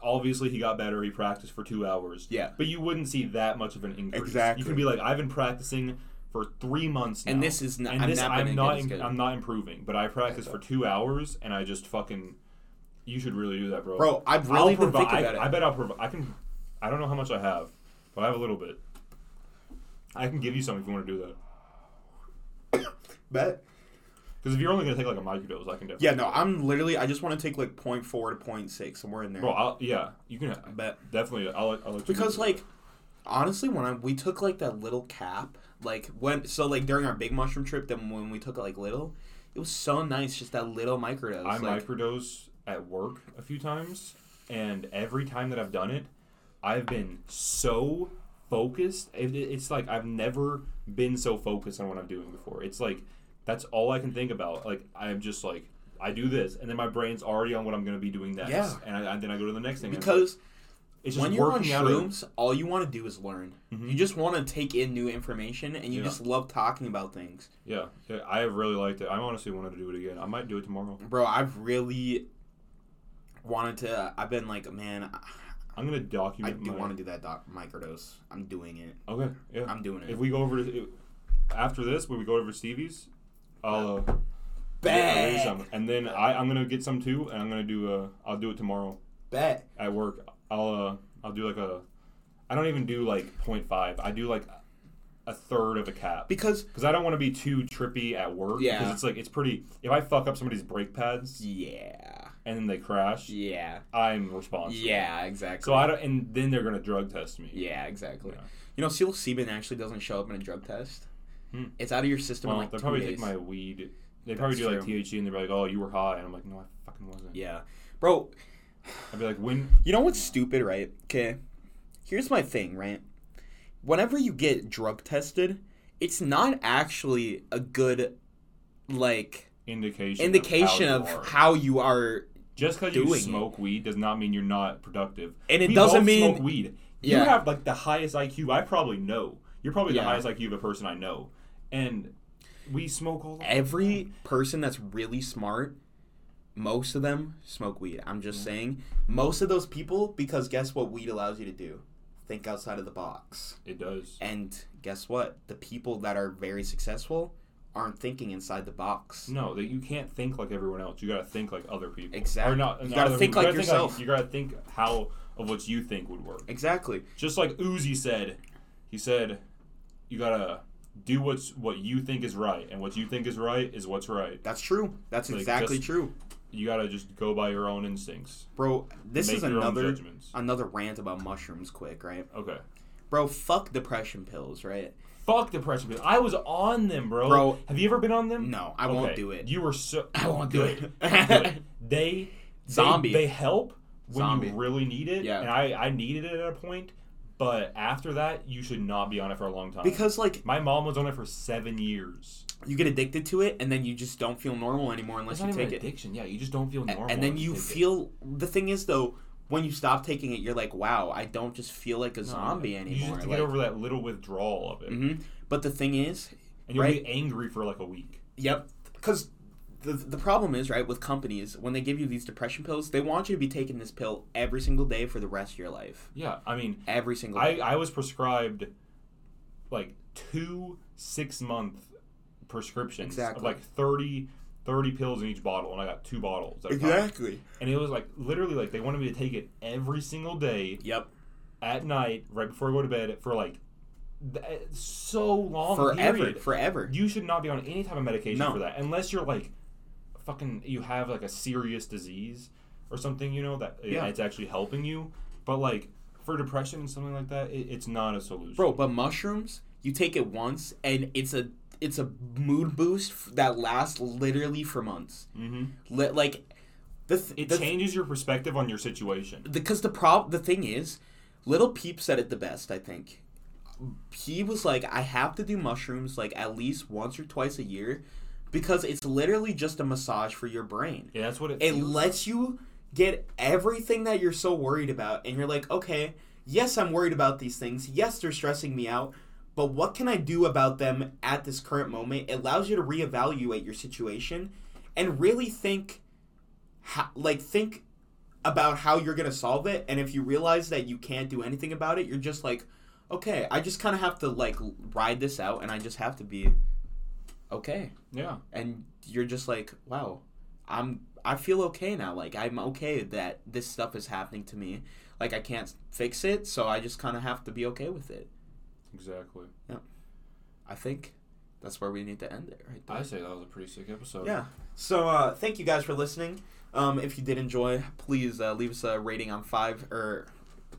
obviously he got better he practiced for two hours Yeah. but you wouldn't see that much of an increase Exactly. you could be like I've been practicing for three months now And this is not. and I'm this not I'm not in-. I'm not improving but I practiced for two hours and I just fucking you should really do that bro Bro, I've I'll really been provi- thinking I, about it. I bet I'll provide I can I don't know how much I have but I have a little bit I can give you some if you want to do that Bet. Because if you're only gonna take like a microdose, I can definitely. Yeah, no, I'm literally. I just want to take like 0.4 to 0.6, somewhere in there. Bro, I'll, yeah, you can I bet. definitely. I'll, I'll let you Because like, honestly, when I we took like that little cap, like when so like during our big mushroom trip, then when we took it like little, it was so nice, just that little microdose. I like, microdose at work a few times, and every time that I've done it, I've been so focused. It, it- it's like I've never been so focused on what I'm doing before. It's like that's all I can think about. Like I'm just like I do this, and then my brain's already on what I'm gonna be doing next, Yeah. and, I, and then I go to the next thing. because it's just when you're on shrooms, all you want to do is learn. Mhm. You just want to take in new information, and you Yeah. just love talking about things. Yeah, yeah, I have really liked it. I honestly wanted to do it again. I might do it tomorrow. Bro, I've really wanted to. I've been like, man, I'm gonna document. I do my- want to do that doc- microdose. I'm doing it. Okay, yeah. I'm doing it. If we go over to after this, when we go over to Stevie's, I'll uh, some, and then I I'm gonna get some too, and I'm gonna do uh I'll do it tomorrow Bet. at work. I'll uh I'll do like a I don't even do like 0.5. I do like a third of a cap Because because I don't want to be too trippy at work. Yeah. because it's like it's pretty. If I fuck up somebody's brake pads yeah, and then they crash, yeah, I'm responsible. yeah, exactly. So I don't, and then they're gonna drug test me. yeah, exactly. Yeah. You know, seal psilocybin actually doesn't show up in a drug test. Hmm. It's out of your system Well, in like they'll probably days. take my weed. They probably do like THC, and they're like, "Oh, you were high," and I'm like, "No, I fucking wasn't." Yeah, bro. I'd be like, "When?" You know what's stupid, right? Okay, here's my thing, right? Whenever you get drug tested, it's not actually a good like indication indication of, of how you are. how you are just because you smoke weed does not mean you're not productive. And it We doesn't mean- smoke weed. Yeah. you have like the highest iq i probably know. You're probably Yeah. the highest iq of a person i know. And we smoke all the time. every person that's really smart most of them smoke weed. I'm just saying most of those people because guess what weed allows you to do? Think outside of the box. It does. And guess what? The people that are very successful aren't thinking inside the box. No that you can't think like everyone else. You gotta think like other people. Exactly. or not You gotta think people. like you gotta yourself. think you gotta think how of what you think would work. Exactly. Just like Uzi said he said you gotta do what's what you think is right and what you think is right is what's right. That's true. That's Like, exactly just- true. you gotta just go by your own instincts. Bro this is another another rant about mushrooms quick right? Okay. Bro fuck depression pills right Fuck depression pills. I was on them, bro. Bro. have you ever been on them? no i won't do it You were so. I won't do it. They Zombie. They, they help when Zombie. you really need it. Yeah. And I I needed it at a point, but after that, you should not be on it for a long time. because like my mom was on it for seven years. you get addicted to it and then you just don't feel normal anymore unless you take it addiction. Yeah, you just don't feel normal. and then you take it. feel the thing is though when you stop taking it you're like wow i don't just feel like a No, zombie You anymore just have to like, get over that little withdrawal of it, Mhm. but the thing is and you'll right. be angry for like a week. yep because the, the problem is right with companies when they give you these depression pills they want you to be taking this pill every single day for the rest of your life Yeah, I mean, every single I, day I was prescribed like two six month prescriptions Exactly. of like 30, 30 pills in each bottle, and I got two bottles. a time. Exactly. And it was like literally like they wanted me to take it every single day Yep. at night, right before I go to bed, for like th- eh, so long. Forever. period. Forever. You should not be on any type of medication No. for that unless you're like fucking you have like a serious disease or something, you know, that eh, Yeah. it's actually helping you. But like for depression and something like that, it, it's not a solution. Bro, but mushrooms, you take it once and it's a it's a mood boost that lasts literally for months. hmm Li- like the th- It the, changes your perspective on your situation. because the prob the thing is, Lil Peep said it the best. I think he was like, I have to do mushrooms like at least once or twice a year because it's literally just a massage for your brain. Yeah, that's what it. It lets you get everything that you're so worried about, and you're like, okay, yes, I'm worried about these things. Yes, they're stressing me out, but what can I do about them at this current moment? It allows you to reevaluate your situation and really think, how, like, think about how you're gonna solve it. And if you realize that you can't do anything about it, you're just like, okay, I just kind of have to like ride this out, and I just have to be okay Yeah, and you're just like, wow, I'm I feel okay now. Like I'm okay that this stuff is happening to me. Like I can't fix it, so I just kind of have to be okay with it. Exactly. Yeah. I think that's where we need to end it right there. I say that was a pretty sick episode. yeah. So uh, thank you guys for listening. Um, if you did enjoy, please uh, leave us a rating on five or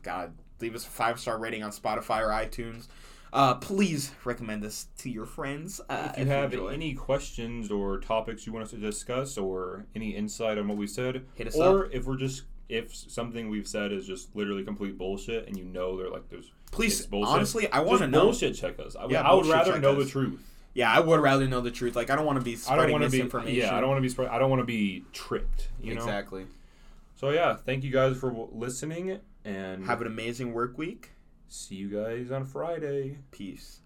God, leave us a five star rating on Spotify or iTunes. Uh, please recommend this to your friends. Uh, If you have enjoy. any questions or topics you want us to discuss, or any insight on what we said, Hit us up. or if we're just if something we've said is just literally complete bullshit, and you know they're like there's please, honestly, I want to know. bullshit check us. I, would- Yeah, I would rather know the truth. Yeah, I would rather know the truth. Like I don't want to be I spreading don't want to be misinformation. yeah. I don't want to be spread. I don't want to be tricked. You know. exactly. So yeah, thank you guys for listening, and Have an amazing work week. see you guys on Friday. Peace.